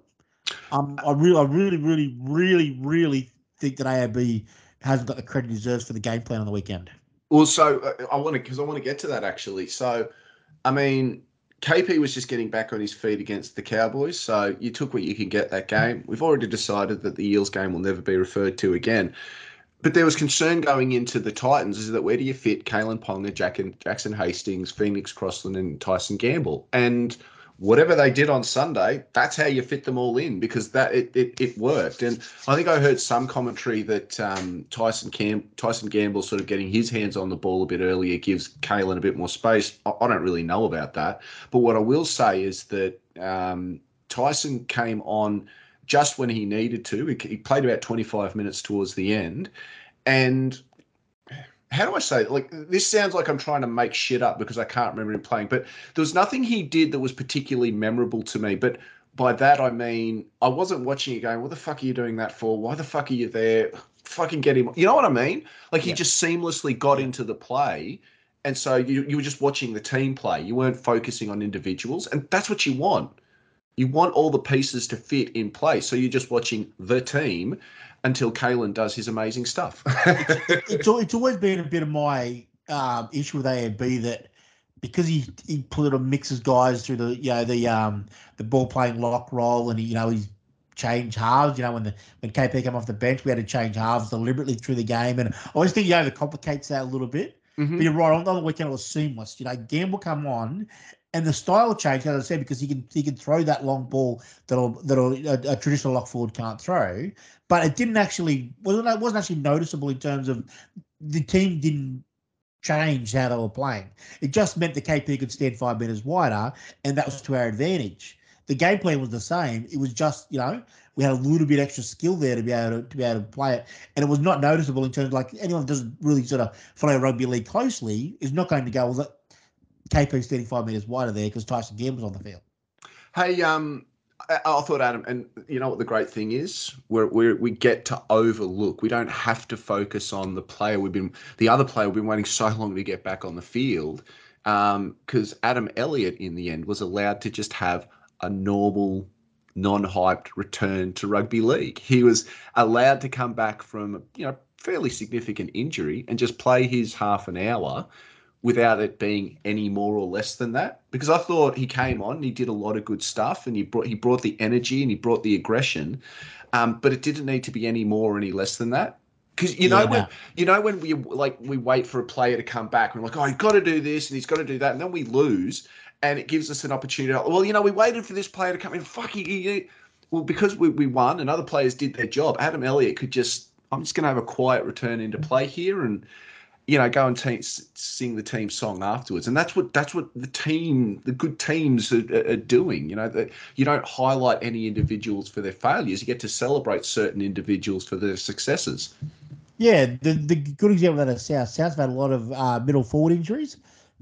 Um, I really, I really, really, really, really think that AOB hasn't got the credit it deserves for the game plan on the weekend. Well, so uh, I want to because I want to get to that actually. So, I mean, KP was just getting back on his feet against the Cowboys, so you took what you can get that game. We've already decided that the Eels game will never be referred to again. But there was concern going into the Titans is that where do you fit Kalyn Ponga, Jack and Jackson Hastings, Phoenix Crossland, and Tyson Gamble? And whatever they did on Sunday, that's how you fit them all in because that it, it, it worked. And I think I heard some commentary that um, Tyson Cam Tyson Gamble sort of getting his hands on the ball a bit earlier gives Kalyn a bit more space. I, I, don't really know about that, but what I will say is that um, Tyson came on just when he needed to. He, he played about 25 minutes towards the end, and how do I say it? like this sounds like I'm trying to make shit up because I can't remember him playing, but there was nothing he did that was particularly memorable to me. But by that I mean I wasn't watching it going, what the fuck are you doing that for? Why the fuck are you there? Fucking get him. You know what I mean? Like he yeah. just seamlessly got into the play. And so you, you were just watching the team play. You weren't focusing on individuals. And that's what you want. You want all the pieces to fit in place. So you're just watching the team until Kalyn does his amazing stuff. *laughs* it's, it's, it's, always been a bit of my um, issue with AOB that because he he sort of mixes guys through the you know the um the ball playing lock role and he, you know he's changed halves. You know when the when KP came off the bench, we had to change halves deliberately through the game, and I always think you know he overcomplicates that a little bit. Mm-hmm. But you're right. On the weekend, it was seamless. You know, Gamble come on, and the style changed, as I said, because he can he can throw that long ball that'll that'll a, a traditional lock forward can't throw. But it didn't actually wasn't wasn't actually noticeable in terms of the team didn't change how they were playing. It just meant the KP could stand five meters wider, and that was to our advantage. The game plan was the same. It was just you know we had a little bit extra skill there to be able to, to be able to play it, and it was not noticeable in terms of like anyone who doesn't really sort of follow rugby league closely is not going to go well. KP's 35 metres wider there because Tyson Gamble's on the field. Hey, um, I, I thought Adam, and you know what the great thing is, we're we we get to overlook. We don't have to focus on the player. We've been the other player. We've been waiting so long to get back on the field Um, because um, Adam Elliott in the end was allowed to just have a normal non-hyped return to rugby league. He was allowed to come back from you know fairly significant injury and just play his half an hour without it being any more or less than that. Because I thought he came on, he did a lot of good stuff, and he brought he brought the energy and he brought the aggression, um, but it didn't need to be any more or any less than that. Because you know yeah. when you know when we like we wait for a player to come back and we're like, oh, he's got to do this and he's got to do that, and then we lose, and it gives us an opportunity. Well, you know, we waited for this player to come in. Fuck, he, he, well, because we, we won and other players did their job. Adam Elliott could just, I'm just going to have a quiet return into play here and you know, go and sing the team song afterwards, and that's what that's what the team, the good teams, are, are doing. You know, that you don't highlight any individuals for their failures; you get to celebrate certain individuals for their successes. Yeah, the the good example of that is South. South's had a lot of uh, middle forward injuries,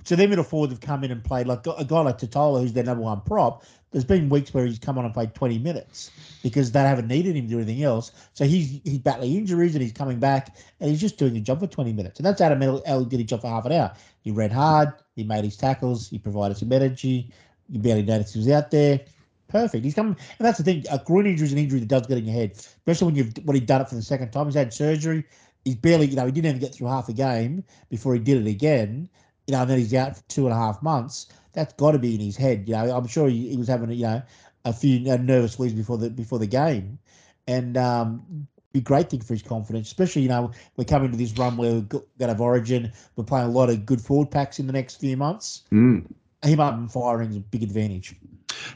so their middle forwards have come in and played like a guy like Tatola, who's their number one prop. There's been weeks where he's come on and played 20 minutes because they haven't needed him to do anything else. So he's he's battling injuries and he's coming back and he's just doing a job for 20 minutes. And that's Adam L did his job for half an hour. He ran hard, he made his tackles, he provided some energy. You barely noticed he was out there. Perfect. He's coming, and that's the thing. A groin injury is an injury that does get in your head, especially when you've when he'd done it for the second time. He's had surgery. He's barely, you know, he didn't even get through half a game before he did it again. You know, and then he's out for two and a half months. That's got to be in his head. You know, I'm sure he, he was having, you know, a few uh, nervous weeks before the before the game, and um, be a great thing for his confidence, especially you know we're coming to this run where we're going to have Origin. We're playing a lot of good forward packs in the next few months. Mm. Him up and firing is a big advantage.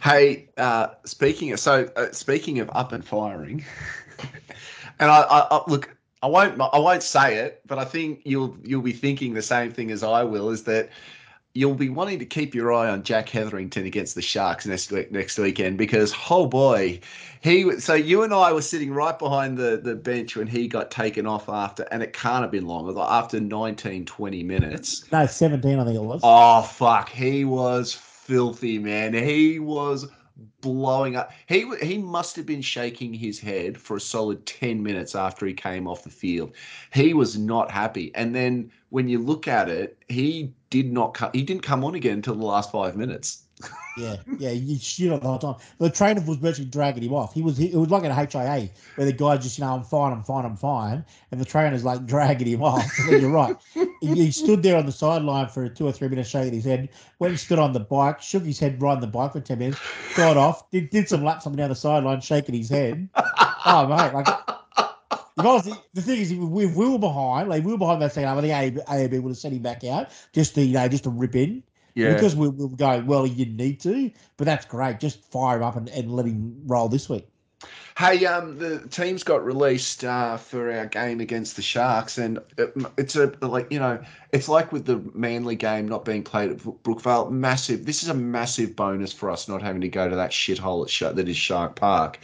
Hey, uh, speaking of so uh, speaking of up and firing, *laughs* and I, I, I look. I won't. I won't say it, but I think you'll you'll be thinking the same thing as I will. Is that you'll be wanting to keep your eye on Jack Hetherington against the Sharks next week, next weekend because oh boy, he. So you and I were sitting right behind the the bench when he got taken off after, and it can't have been long. Like after 19, 20 minutes. No, seventeen, I think it was. Oh fuck, he was filthy, man. He was blowing up. He he must have been shaking his head for a solid ten minutes after he came off the field. He was not happy. And then when you look at it, he did not come. He didn't come on again until the last five minutes. Yeah, yeah, you shit on the whole time. The trainer was virtually dragging him off. He was, he, it was like an HIA where the guy just, you know, I'm fine, I'm fine, I'm fine, and the trainer's like dragging him off. *laughs* You're right. he, he stood there on the sideline for two or three minutes, shaking his head. Went and stood on the bike, shook his head, riding the bike for ten minutes, got off, did, did some laps down the sideline, shaking his head. Oh mate, like. Was, the thing is, if we were behind, like we were behind that second half, I think AOB would have sent him back out just to, you know, just to rip in. Yeah. Because we, were going, well, you need to, but that's great. Just fire him up and, and let him roll this week. Hey, um, the teams got released uh, for our game against the Sharks, and it, it's a like you know, it's like with the Manly game not being played at Brookvale. Massive. This is a massive bonus for us not having to go to that shithole at Sh- that is Shark Park.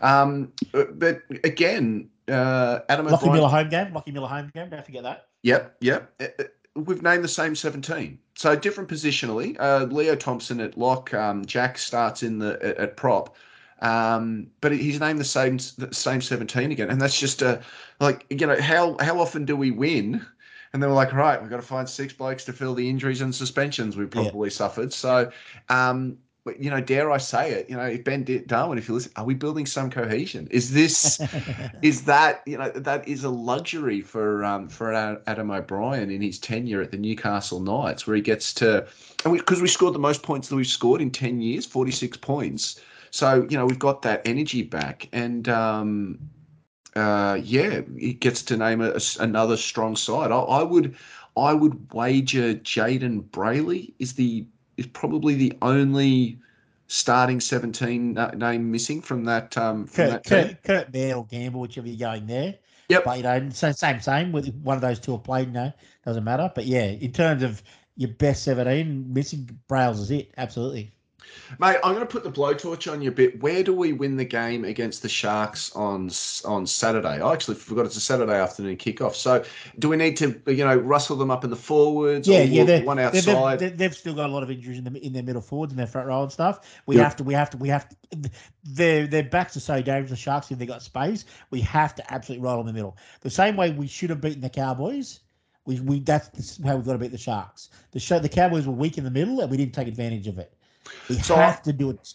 Um, but again, uh, Adam Lockie O'Brien. Miller home game. Lockie Miller home game. Don't forget that. Yep, yep. Uh, uh, We've named the same 17. So different positionally. Uh, Leo Thompson at lock. Um, Jack starts in the at, at prop. Um, but he's named the same the same 17 again. And that's just a like you know, how how often do we win? And then we're like, right, we've got to find six blokes to fill the injuries and suspensions we probably suffered. So um, but, you know, dare I say it? You know, if Ben Darwin, if you listen, are we building some cohesion? Is this, *laughs* is that, you know, that is a luxury for um, for Adam O'Brien in his tenure at the Newcastle Knights, where he gets to, and because we, we, scored the most points that we've scored in ten years, forty six points. So you know, we've got that energy back, and um, uh, yeah, he gets to name a, a, another strong side. I, I would, I would wager Jayden Brailey is the is probably the only starting 17 name missing from that um from Kurt, that Kurt, Kurt Mann or Gamble, whichever you're going there. Yep. But you know, same same same with one of those two are played, no, doesn't matter. But yeah, in terms of your best 17, missing Brails is it, absolutely. Mate, I'm going to put the blowtorch on you a bit. Where do we win the game against the Sharks on on Saturday? I actually forgot it's a Saturday afternoon kickoff. So, do we need to, you know, rustle them up in the forwards? Yeah, yeah, one outside. They've, they've, still got a lot of injuries in, the, in their middle forwards and their front row and stuff. We yep. have to, we have to, we have to. Their their backs are so dangerous. The Sharks, if they got space, we have to absolutely roll in the middle. The same way we should have beaten the Cowboys. We, we that's how we've got to beat the Sharks. The show the Cowboys were weak in the middle and we didn't take advantage of it. We so have to do it.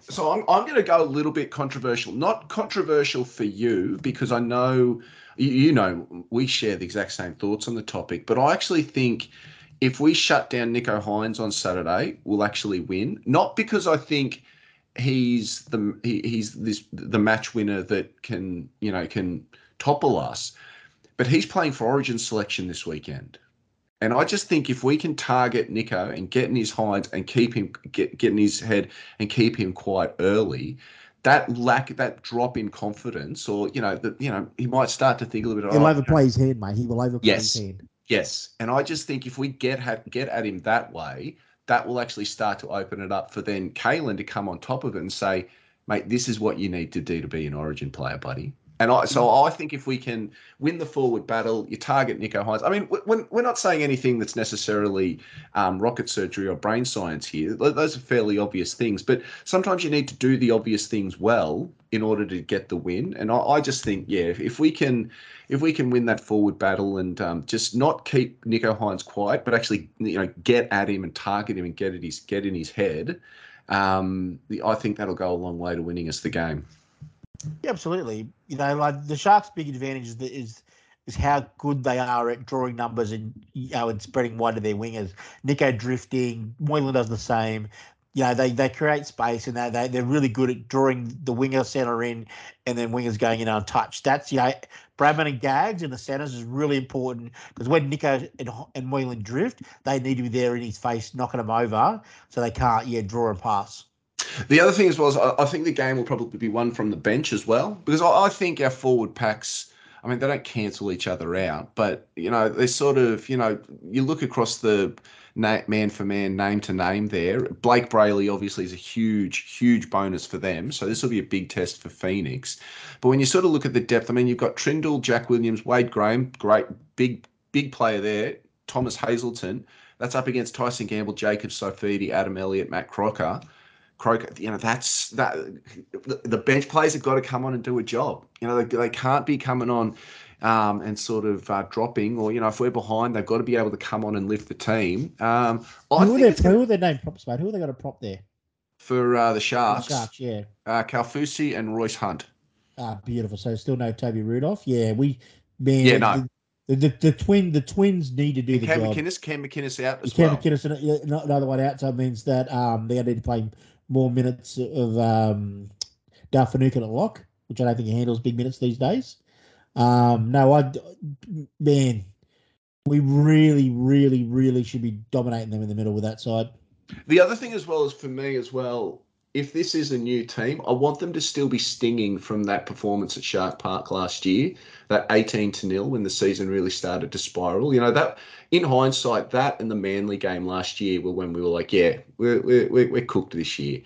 So I'm, I'm going to go a little bit controversial. Not controversial for you because I know you, you know we share the exact same thoughts on the topic. But I actually think if we shut down Nicho Hynes on Saturday, we'll actually win. Not because I think he's the he, he's this the match winner that can you know can topple us, but he's playing for Origin selection this weekend. And I just think if we can target Nicho and get in his hinds and keep him get, get in his head and keep him quite early, that lack that drop in confidence, or you know, that you know, he might start to think a little bit. He'll oh, overplay his head, mate. He will overplay yes. his head. Yes, and I just think if we get at, get at him that way, that will actually start to open it up for then Kalyn to come on top of it and say, "Mate, this is what you need to do to be an Origin player, buddy." And I, so I think if we can win the forward battle, you target Nicho Hynes. I mean, we're, we're not saying anything that's necessarily um, rocket surgery or brain science here. Those are fairly obvious things. But sometimes you need to do the obvious things well in order to get the win. And I, I just think, yeah, if, if, we can, if we can win that forward battle and um, just not keep Nicho Hynes quiet, but actually, you know, get at him and target him and get at his get in his head, um, I think that'll go a long way to winning us the game. Yeah, absolutely. You know, like the Sharks' big advantage is is is how good they are at drawing numbers and you know and spreading wide to their wingers. Nicho drifting, Moylan does the same. You know, they, they create space and they, they they're really good at drawing the winger center in and then wingers going in untouched. That's you know, Bradman and Gags in the centers is really important because when Nicho and, and Moylan drift, they need to be there in his face, knocking them over, so they can't yeah draw and pass. The other thing as well is I, think the game will probably be won from the bench as well because I, think our forward packs. I mean, they don't cancel each other out, but you know, they sort of, you know, you look across the man for man, name to name there. Blake Brailey obviously is a huge, huge bonus for them. So this will be a big test for Phoenix. But when you sort of look at the depth, I mean, you've got Trindall, Jack Williams, Wade Graham, great, big, big player there. Thomas Hazelton. That's up against Tyson Gamble, Jacob Saifiti, Adam Elliott, Matt Croker Croker, you know, that's that. The, bench players have got to come on and do a job. You know, they, they can't be coming on um, and sort of uh, dropping, or you know, if we're behind, they've got to be able to come on and lift the team. Um, Who are, their, who are their name props, mate? Who are they got a prop there? for uh, the The Sharks, Sharks, yeah. uh, Kaufusi and Royce Hunt. Ah, beautiful. So still no Toby Rudolph. Yeah, we man. Yeah, no. The, the, the twin the twins need to do the Cam job. McInnes, Cam McInnes out as Cam well. McInnes, and, another one out, so it means that um, they're need to play more minutes of um, Dale Finucane at lock, which I don't think he handles big minutes these days. Um, no, I man, we really, really, really should be dominating them in the middle with that side. The other thing as well is for me as well, if this is a new team, I want them to still be stinging from that performance at Shark Park last year, that 18 to nil when the season really started to spiral. You know, that in hindsight, that and the Manly game last year were when we were like, yeah, we're, we're, we're cooked this year.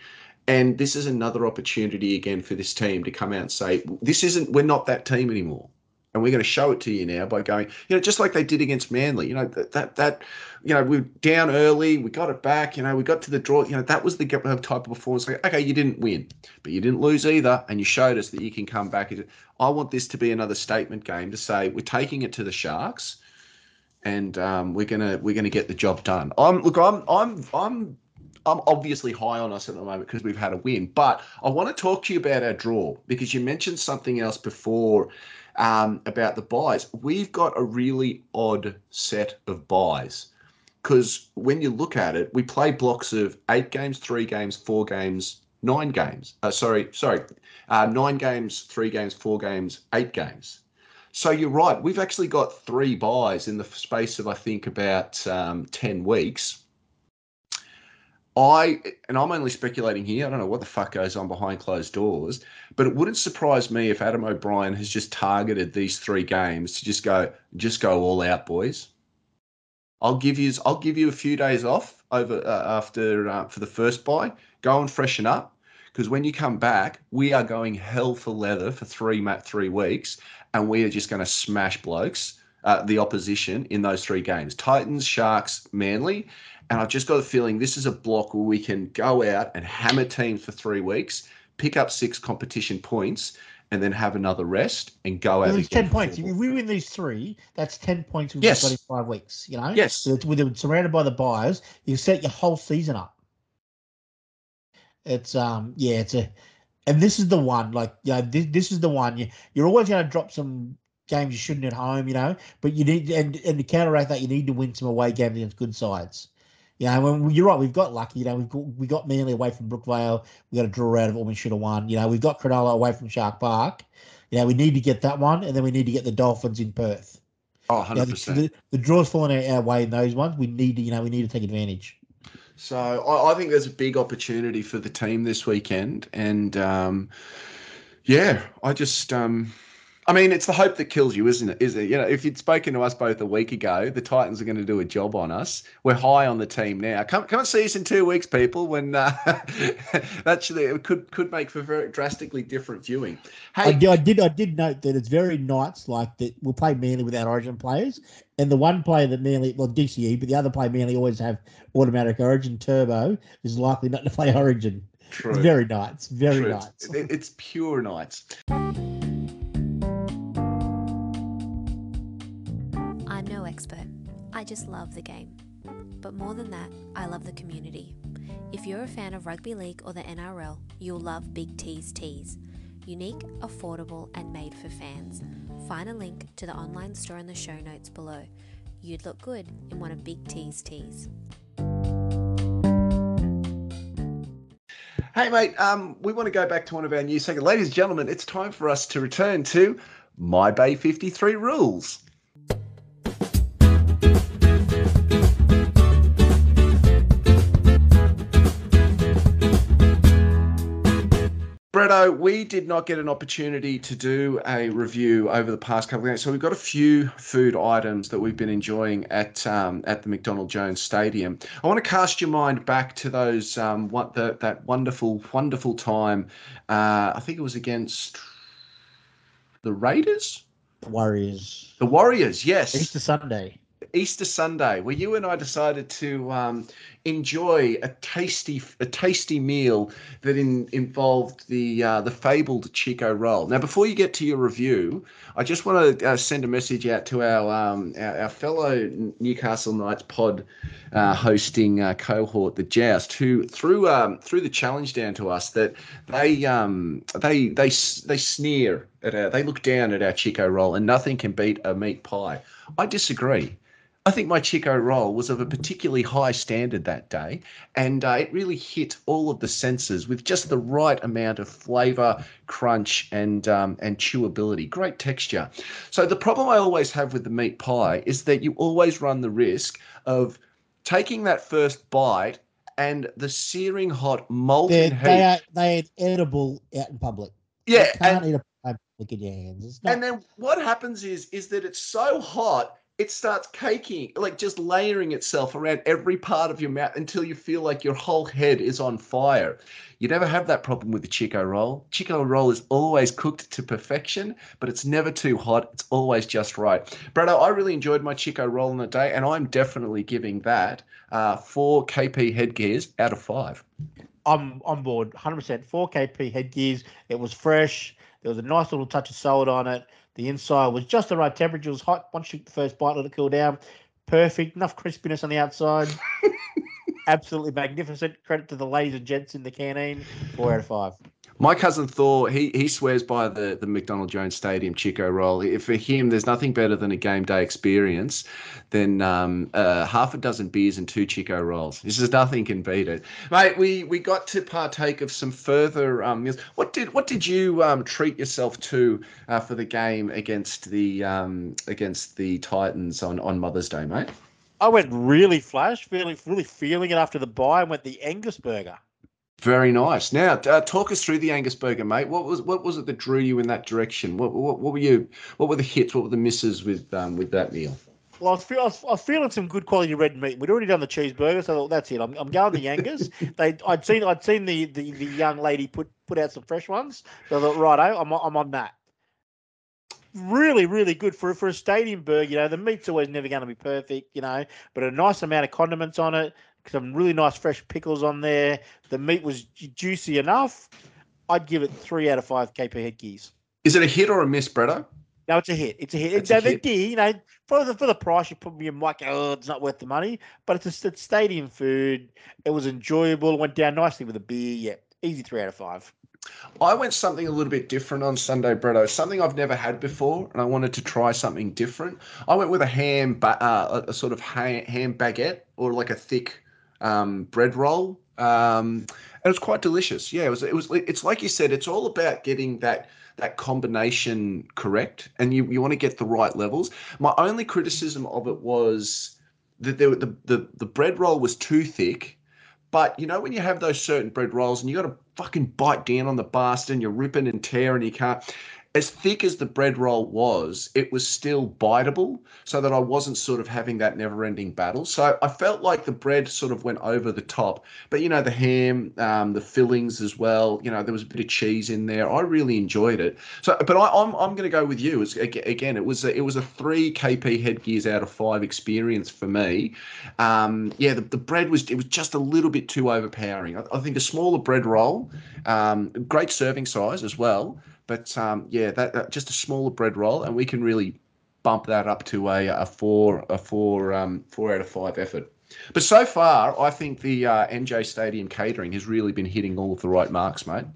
And this is another opportunity again for this team to come out and say, this isn't, we're not that team anymore. And we're going to show it to you now by going, you know, just like they did against Manly. You know, that, that, that you know, we were down early, we got it back, you know, we got to the draw. You know, that was the type of performance. Like, okay, you didn't win, but you didn't lose either. And you showed us that you can come back. I want this to be another statement game to say we're taking it to the Sharks and um, we're gonna we're gonna get the job done. I'm look, I'm I'm I'm I'm obviously high on us at the moment because we've had a win, but I want to talk to you about our draw because you mentioned something else before um, about the byes. We've got a really odd set of byes because when you look at it, we play blocks of eight games, three games, four games, nine games. Uh, sorry, sorry, uh, nine games, three games, four games, eight games. So you're right. We've actually got three byes in the space of I think about um, ten weeks. I and I'm only speculating here. I don't know what the fuck goes on behind closed doors, but it wouldn't surprise me if Adam O'Brien has just targeted these three games to just go, just go all out, boys. I'll give you, I'll give you a few days off over uh, after uh, for the first bye. Go and freshen up because when you come back, we are going hell for leather for three mat three weeks, and we are just going to smash blokes. Uh, the opposition in those three games Titans, Sharks, Manly. And I've just got a feeling this is a block where we can go out and hammer teams for three weeks, pick up six competition points, and then have another rest and go out. Well, it's again ten points. If we win these three, that's ten points we've Yes. got in five weeks. You know, Yes. So it's- with them surrounded by the buyers, you set your whole season up. It's um yeah, it's a, and this is the one like yeah, this, this is the one you you're always going to drop some games you shouldn't at home, you know, but you need and and to counteract that, you need to win some away games against good sides. You know, when you're right, we've got lucky. You know, we've got we got Manly away from Brookvale. We got a draw out of it. We should have won. You know, we've got Cronulla away from Shark Park. You know, we need to get that one, and then we need to get the Dolphins in Perth. Oh, You know, 100%. the, the, the draw's falling our, our way in those ones. We need to, you know, we need to take advantage. So I, I think there's a big opportunity for the team this weekend, and um, yeah, I just, um, I mean, it's the hope that kills you, isn't it? Is it? You know, if you'd spoken to us both a week ago, the Titans are going to do a job on us. We're high on the team now. Come, come and see us in two weeks, people. When uh, *laughs* actually it could could make for very drastically different viewing. I, Hey, did, I did, I did note that it's very nice. Like that, we'll play Manly without Origin players, and the one player that Manly, well DCE, but the other player Manly always have automatic Origin Turbo is likely not to play Origin. true, It's very nice, very true. nice. It- it's pure Knights. I'm no expert. I just love the game. But more than that, I love the community. If you're a fan of rugby league or the NRL, you'll love Big T's Tees. Unique, affordable, and made for fans. Find a link to the online store in the show notes below. You'd look good in one of Big T's tees. Hey, mate, um, we want to go back to one of our new segments. Ladies and gentlemen, it's time for us to return to My Bay 53 Rules. Bretto, we did not get an opportunity to do a review over the past couple of days, so we've got a few food items that we've been enjoying at um, at the McDonald Jones Stadium. I want to cast your mind back to those um, what the, that wonderful, wonderful time. Uh, I think it was against the Raiders, The Warriors. the Warriors. Yes, Easter Sunday. Easter Sunday, where you and I decided to um, enjoy a tasty a tasty meal that in, involved the uh, the fabled Chiko roll. Now, before you get to your review, I just want to uh, send a message out to our um, our, our, fellow Newcastle Knights pod uh, hosting uh, cohort, the Joust, who threw um, threw the challenge down to us that they um, they they they sneer at our, they look down at our Chiko roll, and nothing can beat a meat pie. I disagree. I think my Chiko roll was of a particularly high standard that day, and uh, it really hit all of the senses with just the right amount of flavour, crunch, and um, and chewability. Great texture. So the problem I always have with the meat pie is that you always run the risk of taking that first bite and the searing hot molten They're, heat. They are they are edible out in public. yeah, you can't and, eat a pie in your hands. Not, and then what happens is is that it's so hot it starts caking, like just layering itself around every part of your mouth until you feel like your whole head is on fire. You never have that problem with the Chiko roll. Chiko roll is always cooked to perfection, but it's never too hot. It's always just right. Brado, I really enjoyed my Chiko roll on the day, and I'm definitely giving that uh, four KP headgears out of five. I'm on board 100%. 4 KP headgears. It was fresh. There was a nice little touch of salt on it. The inside was just the right temperature. It was hot. Once you get the first bite, let it cool down. Perfect. Enough crispiness on the outside. *laughs* Absolutely magnificent. Credit to the ladies and gents in the canteen. Four out of five. My cousin Thor, he he swears by the the McDonald Jones Stadium Chiko roll. For him, there's nothing better than a game day experience than um, uh, half a dozen beers and two Chiko rolls. This is nothing can beat it, mate. We we got to partake of some further um, meals. What did what did you um, treat yourself to uh, for the game against the um, against the Titans on on Mother's Day, mate? I went really flash, feeling really feeling it after the bye, and went the Angus burger. Very nice. Now, uh, talk us through the Angus burger, mate. What was what was it that drew you in that direction? What what, what were you? What were the hits? What were the misses with um, with that meal? Well, I was, feel, I, was, I was feeling some good quality red meat. We'd already done the cheeseburger, so I thought that's it. I'm, I'm going the Angus. *laughs* they, I'd seen, I'd seen the, the, the young lady put put out some fresh ones. So I thought, right, I'm, I'm on that. Really, really good for for a stadium burger. You know, the meat's always never going to be perfect, you know, but a nice amount of condiments on it some really nice fresh pickles on there. The meat was juicy enough. I'd give it three out of five KP headgears. Is it a hit or a miss, Bretta? No, it's a hit. It's a hit. It's a hit. you know, for the for the price you put me in, like, oh, it's not worth the money. But it's a it's stadium food. It was enjoyable. It went down nicely with a beer. Yeah, easy three out of five. I went something a little bit different on Sunday, Bretto. Something I've never had before, and I wanted to try something different. I went with a ham, ba- uh, a, a sort of ham, ham baguette, or like a thick um, bread roll. Um, and it was quite delicious. Yeah, it was. It was. It's like you said. It's all about getting that that combination correct, and you, you want to get the right levels. My only criticism of it was that there, the the the bread roll was too thick. But you know when you have those certain bread rolls and you got to fucking bite down on the bastard and you're ripping and tearing, you can't as thick as the bread roll was, it was still biteable, so that I wasn't sort of having that never ending battle. So I felt like the bread sort of went over the top. But, you know, the ham, um, the fillings as well, you know, there was a bit of cheese in there. I really enjoyed it. So, but I, am I'm, I'm going to go with you. It's, again, it was, a, it was a three KP headgears out of five experience for me. Um, yeah, the, the bread was, it was just a little bit too overpowering. I, I think a smaller bread roll, um, great serving size as well but um, yeah, that, that, just a smaller bread roll, and we can really bump that up to a, a four a four um, four out of five effort. But so far, I think the uh, NJ Stadium catering has really been hitting all of the right marks, mate.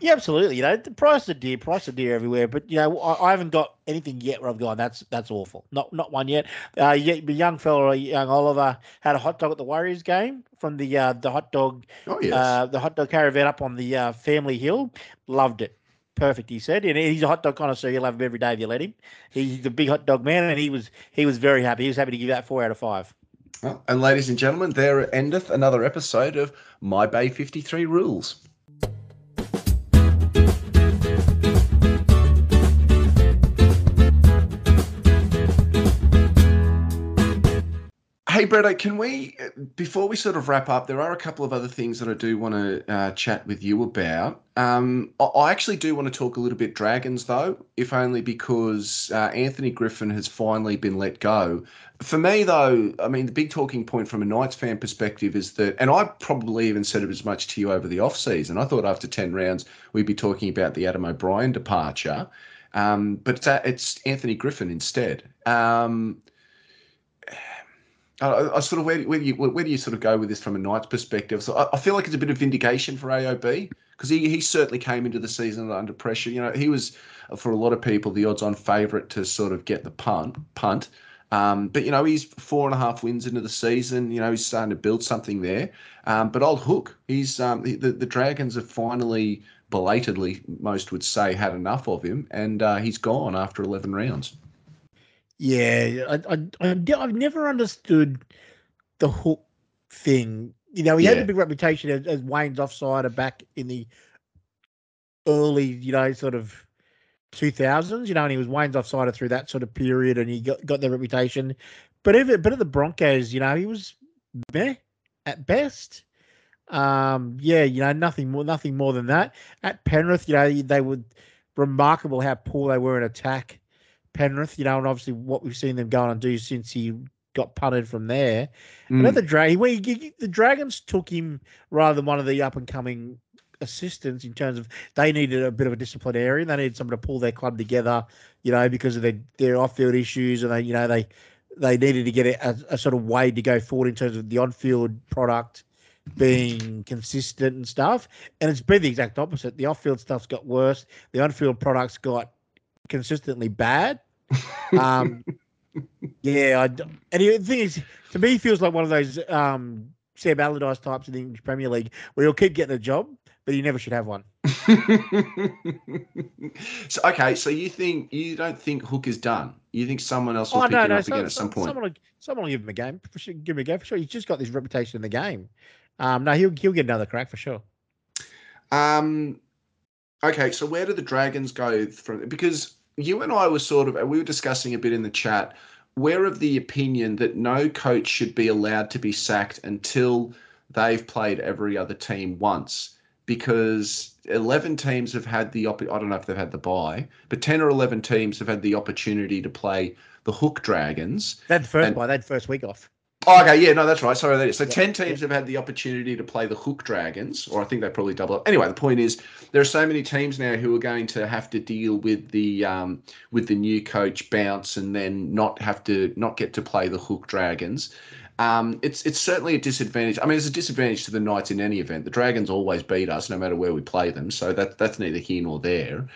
Yeah, absolutely. You know, the price of deer, price of deer everywhere. But you know, I, I, haven't got anything yet where I've gone. That's that's awful. Not not one yet. Uh, the young fella, young Oliver, had a hot dog at the Warriors game from the uh, the hot dog, oh, yes. uh, the hot dog caravan up on the uh, Family Hill. Loved it perfect. He said, and he's a hot dog connoisseur. You'll have him every day if you let him. He's a big hot dog man, and he was he was very happy. He was happy to give that four out of five. Well, and ladies and gentlemen, there endeth another episode of My Bay Fifty Three Rules. Hey, Bretto, can we, before we sort of wrap up, there are a couple of other things that I do want to uh, chat with you about. Um, I, actually do want to talk a little bit Dragons, though, if only because uh, Anthony Griffin has finally been let go. For me, though, I mean, the big talking point from a Knights fan perspective is that, and I probably even said it as much to you over the off season. I thought after 10 rounds, we'd be talking about the Adam O'Brien departure. Um, but it's, uh, it's Anthony Griffin instead. Um, I, I, sort of where, where do you where do you sort of go with this from a Knights perspective? So I, I feel like it's a bit of vindication for AOB because he, he certainly came into the season under pressure. You know, he was for a lot of people the odds-on favourite to sort of get the punt punt. Um, but you know, he's four and a half wins into the season. You know, he's starting to build something there. Um, but old Hook, he's um, the the Dragons have finally belatedly, most would say, had enough of him, and uh, he's gone after eleven rounds. Yeah, I, I, I have never understood the hook thing. You know, he yeah. had a big reputation as, as Wayne's offsider back in the early, you know, sort of 2000s, you know, and he was Wayne's offsider through that sort of period and he got, got the reputation. But if, but at the Broncos, you know, he was meh at best. Um, yeah, you know, nothing more, nothing more than that. At Penrith, you know, they were remarkable how poor they were in attack. Penrith, you know, and obviously what we've seen them go on and do since he got punted from there. Mm. But at the Drag, the Dragons took him rather than one of the up and coming assistants in terms of they needed a bit of a disciplinarian. They needed someone to pull their club together, you know, because of their, their off field issues, and they, you know, they they needed to get a, a sort of way to go forward in terms of the on field product being consistent and stuff. And it's been the exact opposite. The off field stuff's got worse. The on field products got consistently bad. Um, yeah, I, and the thing is, to me, feels like one of those um, Sam Allardyce types in the English Premier League where he'll keep getting a job, but he never should have one. *laughs* so okay, so you think you don't think Hook is done? You think someone else will oh, pick no, him no, up so, again at some point? Someone will, someone will give him a game. For sure, give him a go for sure. He's just got this reputation in the game. Um, no, he'll he'll get another crack for sure. Um, okay, so where do the Dragons go from? Because you and I were sort of we were discussing a bit in the chat. We're of the opinion that no coach should be allowed to be sacked until they've played every other team once, because eleven teams have had the op- I don't know if they've had the bye, but ten or eleven teams have had the opportunity to play the Hook Dragons. They had the first and, bye. They had first week off. Oh, okay, yeah, no, that's right. Sorry, that is. So yeah, ten teams yeah. have had the opportunity to play the Hook Dragons, or I think they probably double up. Anyway, the point is there are so many teams now who are going to have to deal with the um, with the new coach bounce, and then not have to not get to play the Hook Dragons. Um, it's it's certainly a disadvantage. I mean, it's a disadvantage to the Knights in any event. The Dragons always beat us, no matter where we play them. So that that's neither here nor there.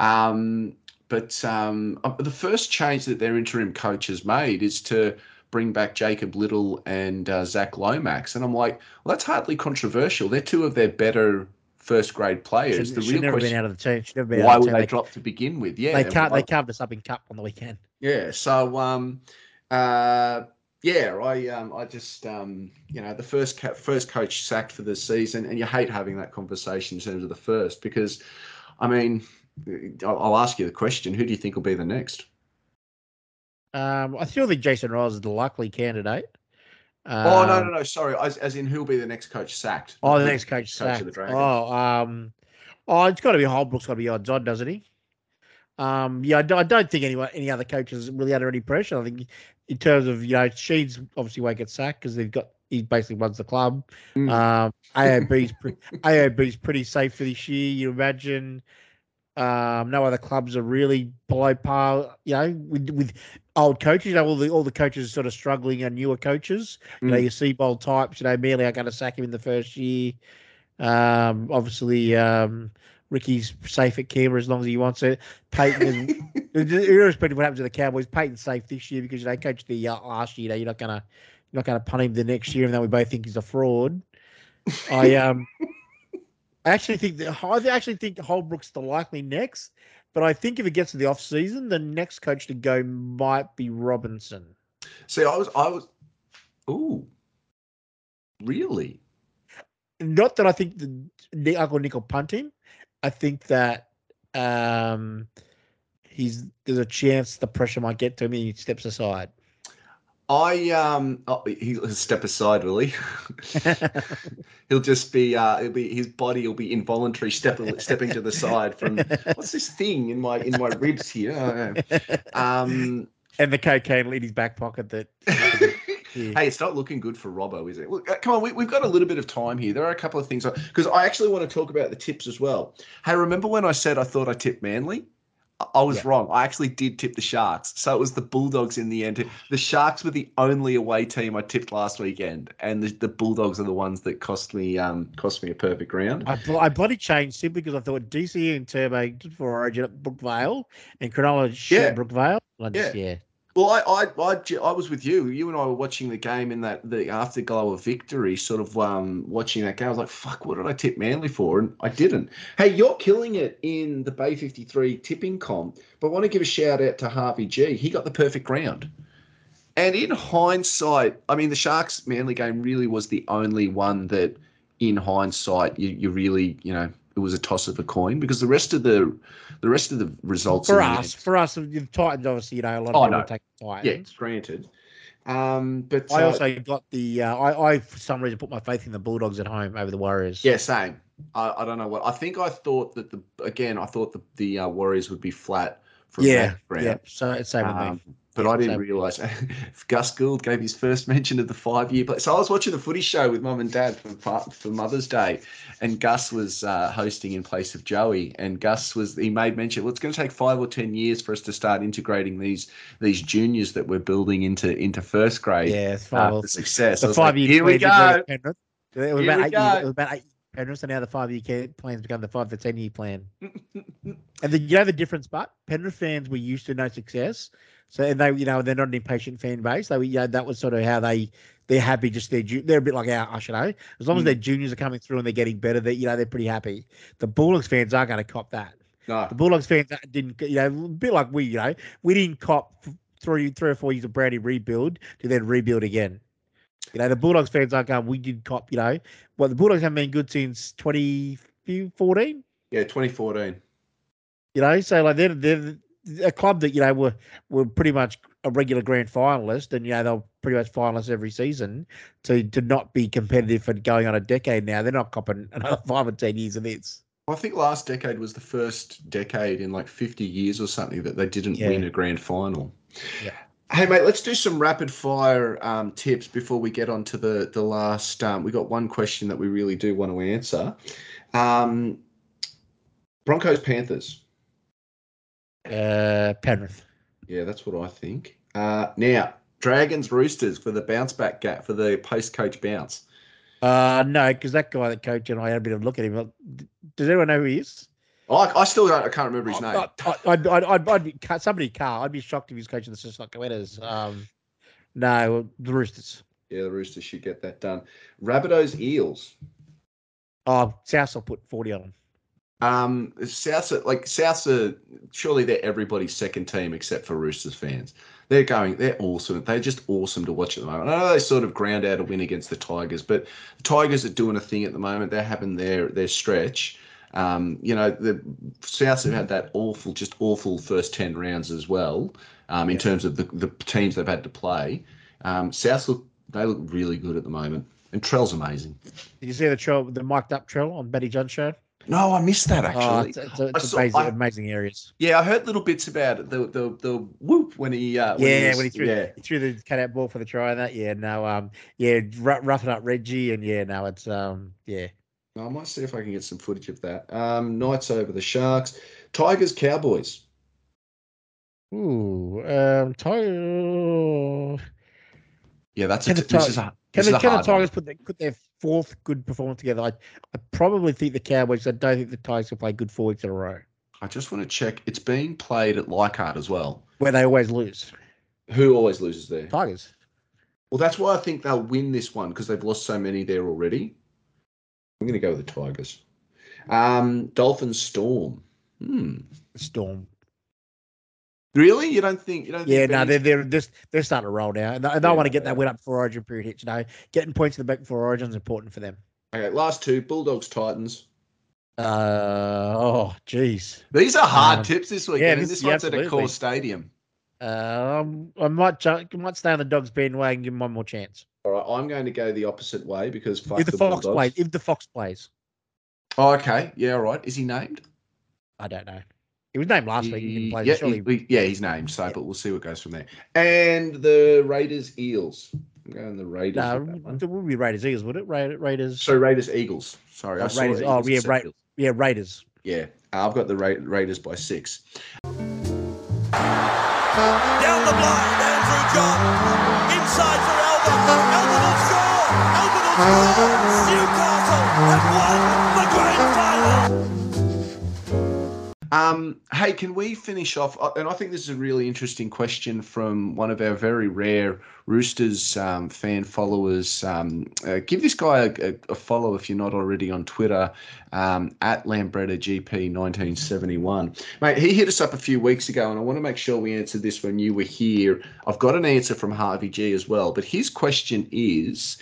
Um, but um, uh, the first change that their interim coach has made is to bring back Jacob Liddle and uh, Zach Lomax. And I'm like, well, that's hardly controversial. They're two of their better first grade players. Should, the real never question, been out of the team. Should never been why would they, they drop to begin with? Yeah, they can't. They carved us up in cup on the weekend. Yeah. So, um, uh, yeah, I, um, I just, um, you know, the first ca- first coach sacked for the season, and you hate having that conversation in terms of the first because, I mean, I'll, I'll ask you the question: Who do you think will be the next? Um, I still think Jason Ryles is the likely candidate. Um, oh no, no, um, no! Sorry, as, as in who'll be the next coach sacked? Oh, the next coach, coach sacked. Oh, um, oh, it's got to be Holbrook's got to be odds on, doesn't he? Um, yeah, I, I don't think anyone, any other coaches really under any pressure. I think in terms of you know, Sheens obviously won't get sacked because they've got he basically runs the club. Mm. Um, AOB's *laughs* pre- AOB's pretty safe for this year. You imagine. Um, no other clubs are really below par. You know, with with old coaches. You know, all the all the coaches are sort of struggling and newer coaches. You know, mm. your Seibold types. You know, merely are going to sack him in the first year. Um, obviously, um, Ricky's safe at Canberra as long as he wants it. Payten, is, *laughs* irrespective of what happens to the Cowboys, Payten's safe this year because you know, coached the uh, last year. You know, you're not gonna you're not gonna punt him the next year, and though we both think he's a fraud. I um. I actually think that I actually think Holbrook's the likely next. But I think if it gets to the off season, the next coach to go might be Robinson. See, I was, I was, ooh, really? Not that I think the Uncle Nick will punt him. I think that um, he's there's a chance the pressure might get to him and he steps aside. I um oh, he'll step aside, will he? *laughs* he'll just be uh it'll be his body will be involuntary stepping stepping to the side from what's this thing in my in my ribs here? Um and the cocaine in his back pocket that. *laughs* Hey, it's not looking good for Robbo, is it? Look, uh, come on, we, we've got a little bit of time here. There are a couple of things because I actually want to talk about the tips as well. Hey, remember when I said I thought I tipped Manly? I- was Yeah. wrong. I actually did tip the Sharks. So it was the Bulldogs in the end. The Sharks were the only away team I tipped last weekend, and the, the Bulldogs are the ones that cost me um cost me a perfect round. I, bl- I bloody changed simply because I thought DC and Turbo did for Origin at Brookvale and Cronulla Yeah. Brookvale. I just, yeah. Well, I I I was with you. You and I were watching the game in that the afterglow of victory, sort of um, watching that game. I was like, "Fuck, what did I tip Manly for?" And I didn't. Hey, you're killing it in the Bay 53 tipping comp, but I want to give a shout out to Harvey G. He got the perfect round. And in hindsight, I mean, the Sharks Manly game really was the only one that, in hindsight, you, you really, you know, it was a toss of a coin because the rest of the, the rest of the results For the us, end- for us, the Titans, obviously, you know, a lot of Oh, people no. take the yeah, granted. Um, but I uh, also got the, uh, I, I, for some reason, put my faith in the Bulldogs at home over the Warriors. Yeah, same. I, I don't know what. I think I thought that the again. I thought the the uh, Warriors would be flat from Yeah. Yeah. So, it's same with Um, me. But I didn't realise *laughs* Gus Gould gave his first mention of the five year play. So I was watching the footy show with mum and dad for for Mother's Day, and Gus was uh, hosting in place of Joey. And Gus was he made mention. Well, it's going to take five or ten years for us to start integrating these these juniors that we're building into into first grade. Yeah, it's uh, fine. for success. The was like, five year Here we go. It was Here about we eight years, go. it was about eight Penrith, and now the five year plans become the five to ten year plan. and the, you know the difference, but Penrith fans were used to no success, so and they you know they're not an impatient fan base. They were, you know, that was sort of how they they're happy. Just their ju- they're a bit like our us, you know. As long as Mm. their juniors are coming through and they're getting better, they you know they're pretty happy. The Bulldogs fans aren't going to cop that. No. The Bulldogs fans didn't, you know, a bit like we, you know, we didn't cop three, three or four years of Brownie rebuild to then rebuild again. You know, the Bulldogs fans aren't going, we did cop, you know, well, the Bulldogs haven't been good since 2014, Yeah, 2014. you know, so like they're, they're a club that, you know, were, were pretty much a regular grand finalist and, you know, they're pretty much finalists every season to, to not be competitive for going on a decade now. They're not copping *laughs* another five or 10 years of this. I think last decade was the first decade in like 50 years or something that they didn't Yeah. win a grand final. Yeah. Hey mate, let's do some rapid fire um, tips before we get on to the the last. Um, we got one question that we really do want to answer. Um, Broncos Panthers. Uh, Penrith. Yeah, that's what I think. Uh, now Dragons Roosters for the bounce back gap for the post coach bounce. Uh, no, because that guy that coach and I had a bit of a look at him. Does anyone know who he is? I, I still don't. I can't remember his name. I, I, I'd, I'd, I'd, be somebody car. I'd be shocked if he's coaching the Sislock Winners. Um, no, the Roosters. Yeah, the Roosters should get that done. Rabbitohs Eels. Oh, South will put forty on them. Um, Souths like Souths are surely they're everybody's second team except for Roosters fans. They're going, they're awesome. They're just awesome to watch at the moment. I know they sort of ground out a win against the Tigers, but the Tigers are doing a thing at the moment. They're having their their stretch. Um, you know, the Souths have had that awful, just awful first ten rounds as well. Um, in Yeah. terms of the, the teams they've had to play. Um, Souths look they look really good at the moment, and Trell's amazing. Did you see the Trell, the mic'd up Trell on Matty Johns show? No, I missed that Oh, actually. it's, it's, it's saw- amazing, I- amazing areas. Yeah, I heard little bits about it. The the the whoop when he uh, when yeah, was- when he threw, yeah. he threw the cutout ball for the try and that. Yeah, no, um, yeah, r- roughing up Reggie and yeah, no, it's um, yeah. I might see if I can get some footage of that. Um, Knights over the Sharks, Tigers, Cowboys. Ooh, um, Tiger. Yeah, that's a, Can t- the this is a Can the, can the one. Tigers put, their, put their fourth good performance together? I, I probably think the Cowboys. I don't think the Tigers can play good four weeks in a row, I just want to check. It's being played at Leichhardt as well. where they always lose. Who always loses there? Tigers. Well, that's why I think they'll win this one because they've lost so many there already. I'm going to go with the Tigers. Um, Dolphins, Storm. Hmm. Storm. Really? You don't think? You don't? Yeah, no, they're they're just they're starting to roll now, and they, they Yeah, want to get yeah. that win up for Origin period hits. You know, getting points in the back for Origin is important for them. Okay, last two: Bulldogs, Titans. Uh oh, jeez. These are hard Um, tips this week, yeah, and this- this yeah, one's at Accor stadium. Um, I might I might stay on the dogs bandwagon and give him one more chance. All right, I'm going to go the opposite way because fuck if the, the Foxx Bulldogs. plays, if the Foxx plays, Oh, okay. Yeah, all right. Is he named? I don't know. He was named last week. He didn't play. yeah, Surely, he- yeah, he's named. So, but we'll see what goes from there. And the Raiders Eels. I'm going the Raiders. no, with that one. it would be Raiders Eagles, would it? Ra- Raiders. So Raiders Eagles. Sorry, Oh, I saw Raiders. Eagles, Oh, yeah, said right. Eagles. yeah, Raiders. Yeah, I've got the Ra- Raiders by six. Down the blind, Andrew Johns. Inside for Elba. Elba will score. Elba will score. Newcastle have won the grand final. Um, hey, can we finish off? uh, And I think this is a really interesting question from one of our very rare Roosters um, fan followers. Um, uh, give this guy a, a, follow if you're not already on Twitter um, at Lambretta GP 1971. Mate, he hit us up a few weeks ago, and I want to make sure we answered this when you were here. I've got an answer from Harvey G as well, but his question is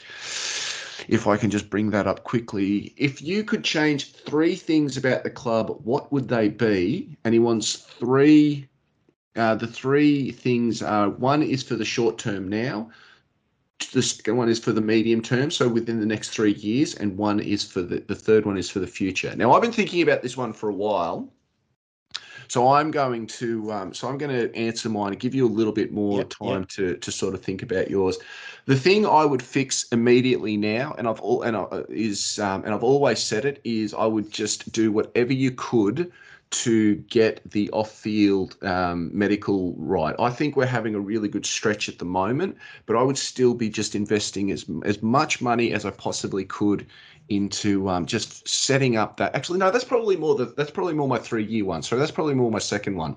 if I can just bring that up quickly. If you could change three things about the club, what would they be? And he wants three. Uh, the three things are one is for the short term now, the second one is for the medium term, so within the next three years, and one is for the, the third one is for the future. Now, I've been thinking about this one for a while. So I'm going to um, so I'm going to answer mine and give you a little bit more Yep, time to to sort of think about yours. The thing I would fix immediately now, and I've all and I, is um, and I've always said it is I would just do whatever you could to get the off-field um, medical right. I think we're having a really good stretch at the moment, but I would still be just investing as as much money as I possibly could into um, just setting up that. Actually, no, that's probably more the that's probably more my three-year one. So that's probably more my second one.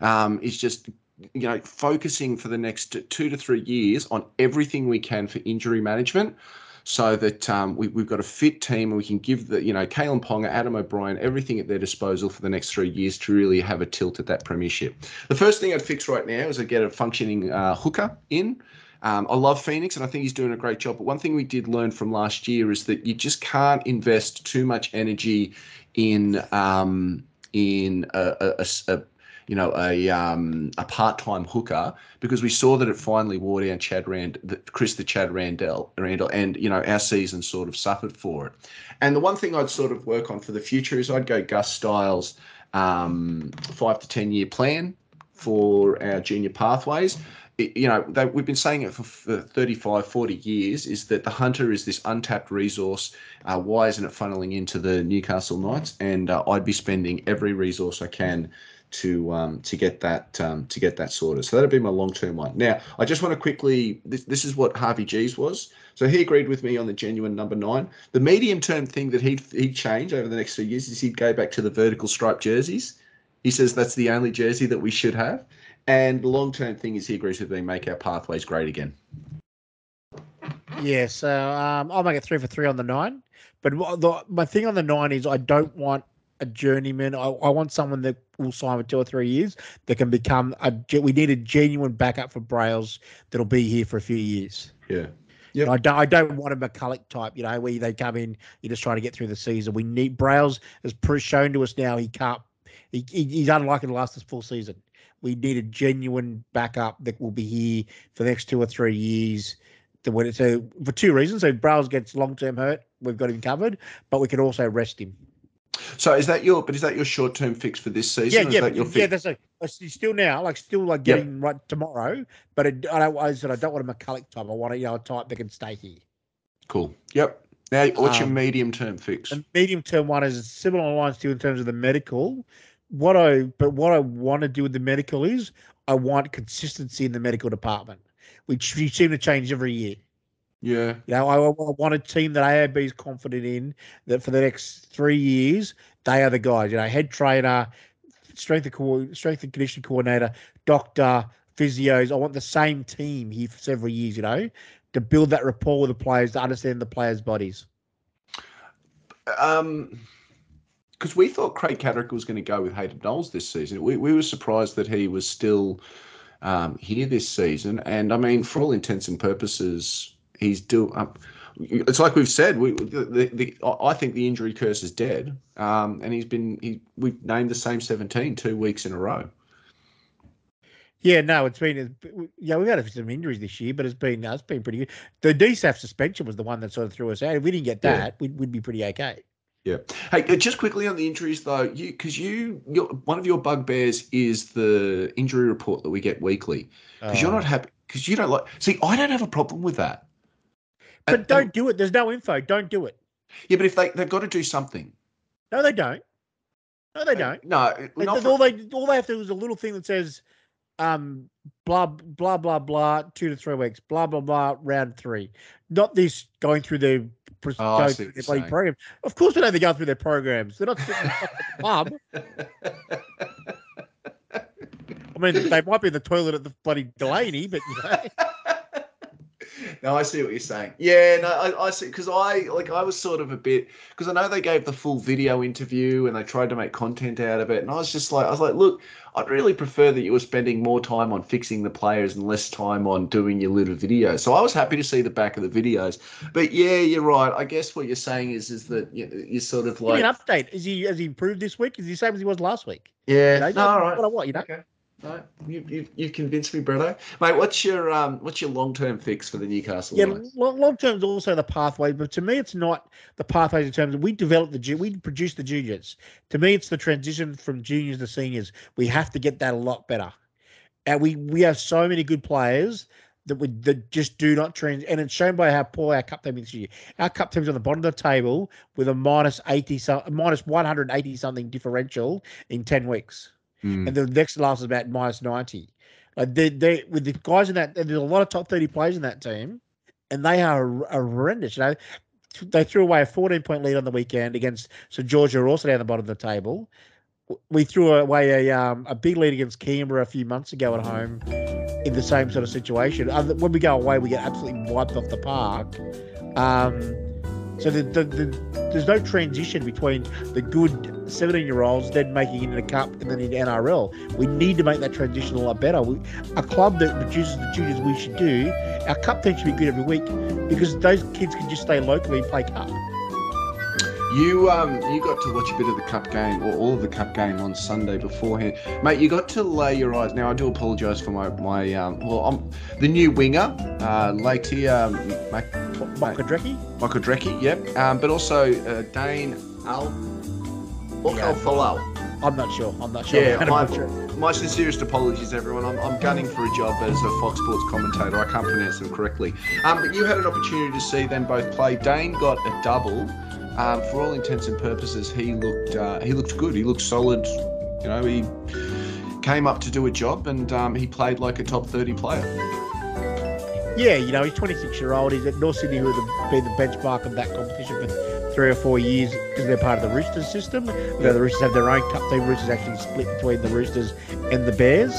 Um, is just you know focusing for the next two to three years on everything we can for injury management so that um, we, we've got a fit team and we can give the you know Kalyn Ponga, Adam O'Brien, everything at their disposal for the next three years to really have a tilt at that premiership. The first thing I'd fix right now is I get a functioning uh, hooker in. Um, I love Phoenix and I think he's doing a great job. But one thing we did learn from last year is that you just can't invest too much energy in um, in a, a- a you know a um, a part time hooker because we saw that it finally wore down Chad Rand, the, Chris the Chad Randall, Randall, and you know our season sort of suffered for it. And the one thing I'd sort of work on for the future is I'd go Gus Styles um, five to ten year plan for our junior pathways. You know, they, we've been saying it for, for 35, 40 years is that the Hunter is this untapped resource. Uh, why isn't it funneling into the Newcastle Knights? And uh, I'd be spending every resource I can to um, to get that um, to get that sorted. So that'd be my long term one. Now, I just want to quickly. This, this is what Harvey G's was. So he agreed with me on the genuine number nine. The medium term thing that he'd he'd change over the next few years is he'd go back to the vertical stripe jerseys. He says that's the only jersey that we should have. And the long term thing is he agrees with me, make our pathways great again. Yeah, so um, I'll make it three for three on the nine. But the, my thing on the nine is I don't want a journeyman. I, I want someone that will sign for two or three years that can become a. We need a genuine backup for Brails that'll be here for a few years. Yeah. And I don't. I don't want a McCullough type. You know, where they come in, you're just trying to get through the season. We need Brails has shown to us now he can't. He, he- he's unlikely to last this full season. We need a genuine backup that will be here for the next two or three years. The when it's so for two reasons. So Brails gets long term hurt, we've got him covered, but we can also rest him. So is that your but is that your short term fix for this season? Yeah, is yeah, that your yeah. That's a, still now like still like Yep. getting right tomorrow. But it, I don't. I said I don't want a McCullough type. I want a you know a type that can stay here. Cool. Yep. Now what's your Um, medium term fix? The medium term one is similar lines to in terms of the medical. What I but what I want to do with the medical is I want consistency in the medical department, which we seem to change every year. Yeah. You know, I, I want a team that AOB is confident in that for the next three years they are the guys. You know, head trainer, strength and co- strength and conditioning coordinator, doctor, physios. I want the same team here for several years. You know, to build that rapport with the players, to understand the players' bodies. Um, because we thought Craig Catterick was going to go with Hayden Knowles this season. We, we were surprised that he was still um, here this season. And I mean, for all intents and purposes, he's do. Um, it's like we've said. We the, the, I think the injury curse is dead. Um, and he's been he we've named the same 17 two weeks in a row. Yeah, no, it's been yeah we've had some injuries this year, but it's been it's been pretty good. The DSAF suspension was the one that sort of threw us out. If we didn't get Yeah. that, we'd, we'd be pretty okay. Yeah. Hey, uh, just quickly on the injuries though, you because you your, one of your bugbears is the injury report that we get weekly because you're not happy because you don't like. See, I don't have a problem with that. But And- don't and- do it. There's no info. Don't do it. yeah, but if they they've got to do something. No, they don't. No, they don't. No, They- for- all they all they have to do is a little thing that says, um, blah blah blah blah, two to three weeks, blah blah blah, round three. Not this going through their pres- Oh, going see through their bloody program. Of course, we know they go through their programs. They're not sitting in the fucking pub. *laughs* I mean, they might be in the toilet at the bloody Delaney, but you know, no, I see what you're saying. Yeah, no, I, I see because I like I was sort of a bit because I know they gave the full video interview and they tried to make content out of it, and I was just like, I was like, look, I'd really prefer that you were spending more time on fixing the players and less time on doing your little videos. So I was happy to see the back of the videos, but yeah, you're right. I guess what you're saying is is that you, you're sort of like, an update. Is he has he improved this week? Is he the same as he was last week? yeah, You know, no, all right. What I want, you know. Okay. No, you, you you've convinced me, Bretto. Mate, what's your um what's your long term fix for the Newcastle Yeah, long, term is also the pathway, but to me, it's not the pathways in terms of we develop the we produce the juniors. To me, it's the transition from juniors to seniors. We have to get that a lot better, and we we have so many good players that we that just do not trans, and it's shown by how poor our cup team is this year. Our cup team's on the bottom of the table with a minus eighty so minus one hundred eighty something differential in ten weeks Mm. and the next last is about minus 90. Like they, they with the guys in that, there's a lot of top 30 players in that team, and they are, horrendous. You know, they threw away a 14 point lead on the weekend against St George, who are also down the bottom of the table. We threw away a um, a big lead against Canberra a few months ago at home in the same sort of situation. When we go away, we get absolutely wiped off the park. Um, so the, the, the, there's no transition between the good 17 year olds then making it in the cup and then in NRL. We need to make that transition a lot better. We, a club that produces the juniors we should do, our cup team should be good every week because those kids can just stay locally and play cup. You um you got to watch a bit of the cup game or all of the cup game on Sunday beforehand, mate. You got to lay your eyes. Now I do apologise for my my um well I'm the new winger, uh, Latia Mac, Maka Drecki? Michael Drecky, yep. Um, but also uh, Dane Al Yeah. Falau. I'm not sure. I'm not sure. Yeah, I'm my, not sure. my sincerest apologies, everyone. I'm, I'm gunning for a job as a Fox Sports commentator. I can't pronounce them correctly. Um, but you had an opportunity to see them both play. Dane got a double. Um, for all intents and purposes, he looked uh, he looked good. He looked solid. You know, he came up to do a job, and um, he played like a top 30 player. Yeah, you know, he's 26 year old. He's at North Sydney, who have been the benchmark of that competition for three or four years because they're part of the Roosters system. Know, the Roosters have their own cup team. Roosters actually split between the Roosters and the Bears.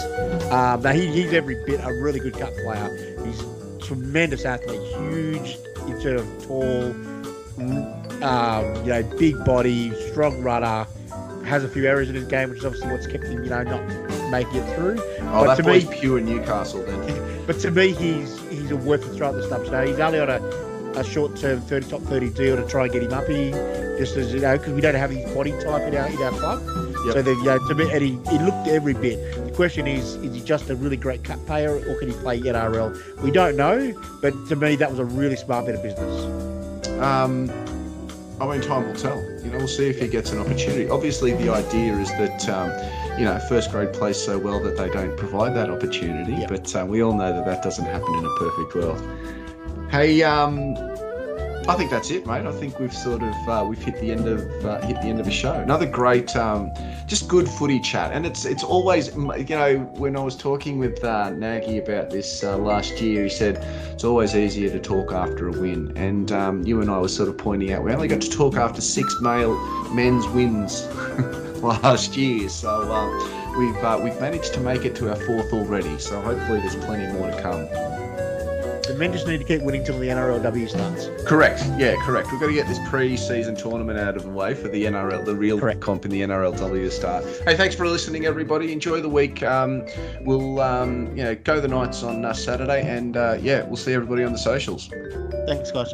Um, now, he, he's every bit a really good cup player. He's a tremendous athlete, huge, sort of tall, um, you know, big body, strong runner. Has a few errors in his game, which is obviously what's kept him, you know, not making it through. Oh, But that to me- pure Newcastle then. *laughs* But to me, he's he's a worth a throw at the stumps. Now he's only on a, a short term thirty top thirty deal to try and get him up here, just as you know, because we don't have his body type in our in our club. Yep. So that you know, to me, and he, he looked every bit. The question is, is he just a really great cut player, or can he play NRL? We don't know, but to me, that was a really smart bit of business. Um, I mean, time will tell. You know, we'll see if he gets an opportunity. Obviously, the idea is that, um, you know, first grade plays so well that they don't provide that opportunity. Yeah. But uh, we all know that that doesn't happen in a perfect world. Hey, um, I think that's it, mate. I think we've sort of uh, we've hit the end of uh, hit the end of a show. Another great, um, just good footy chat, and it's it's always you know when I was talking with uh, Nagy about this uh, last year, he said it's always easier to talk after a win, and um, you and I were sort of pointing out we only got to talk after six male men's wins *laughs* last year, so um, we've uh, we've managed to make it to our fourth already. So hopefully there's plenty more to come. The men just need to keep winning till the NRLW starts. Correct. Yeah, correct. We've got to get this pre-season tournament out of the way for the NRL, the real Correct. comp in the NRLW to start. Hey, thanks for listening, everybody. Enjoy the week. Um, we'll, um, you know, go the Knights on uh, Saturday, and uh, yeah, we'll see everybody on the socials. Thanks, guys.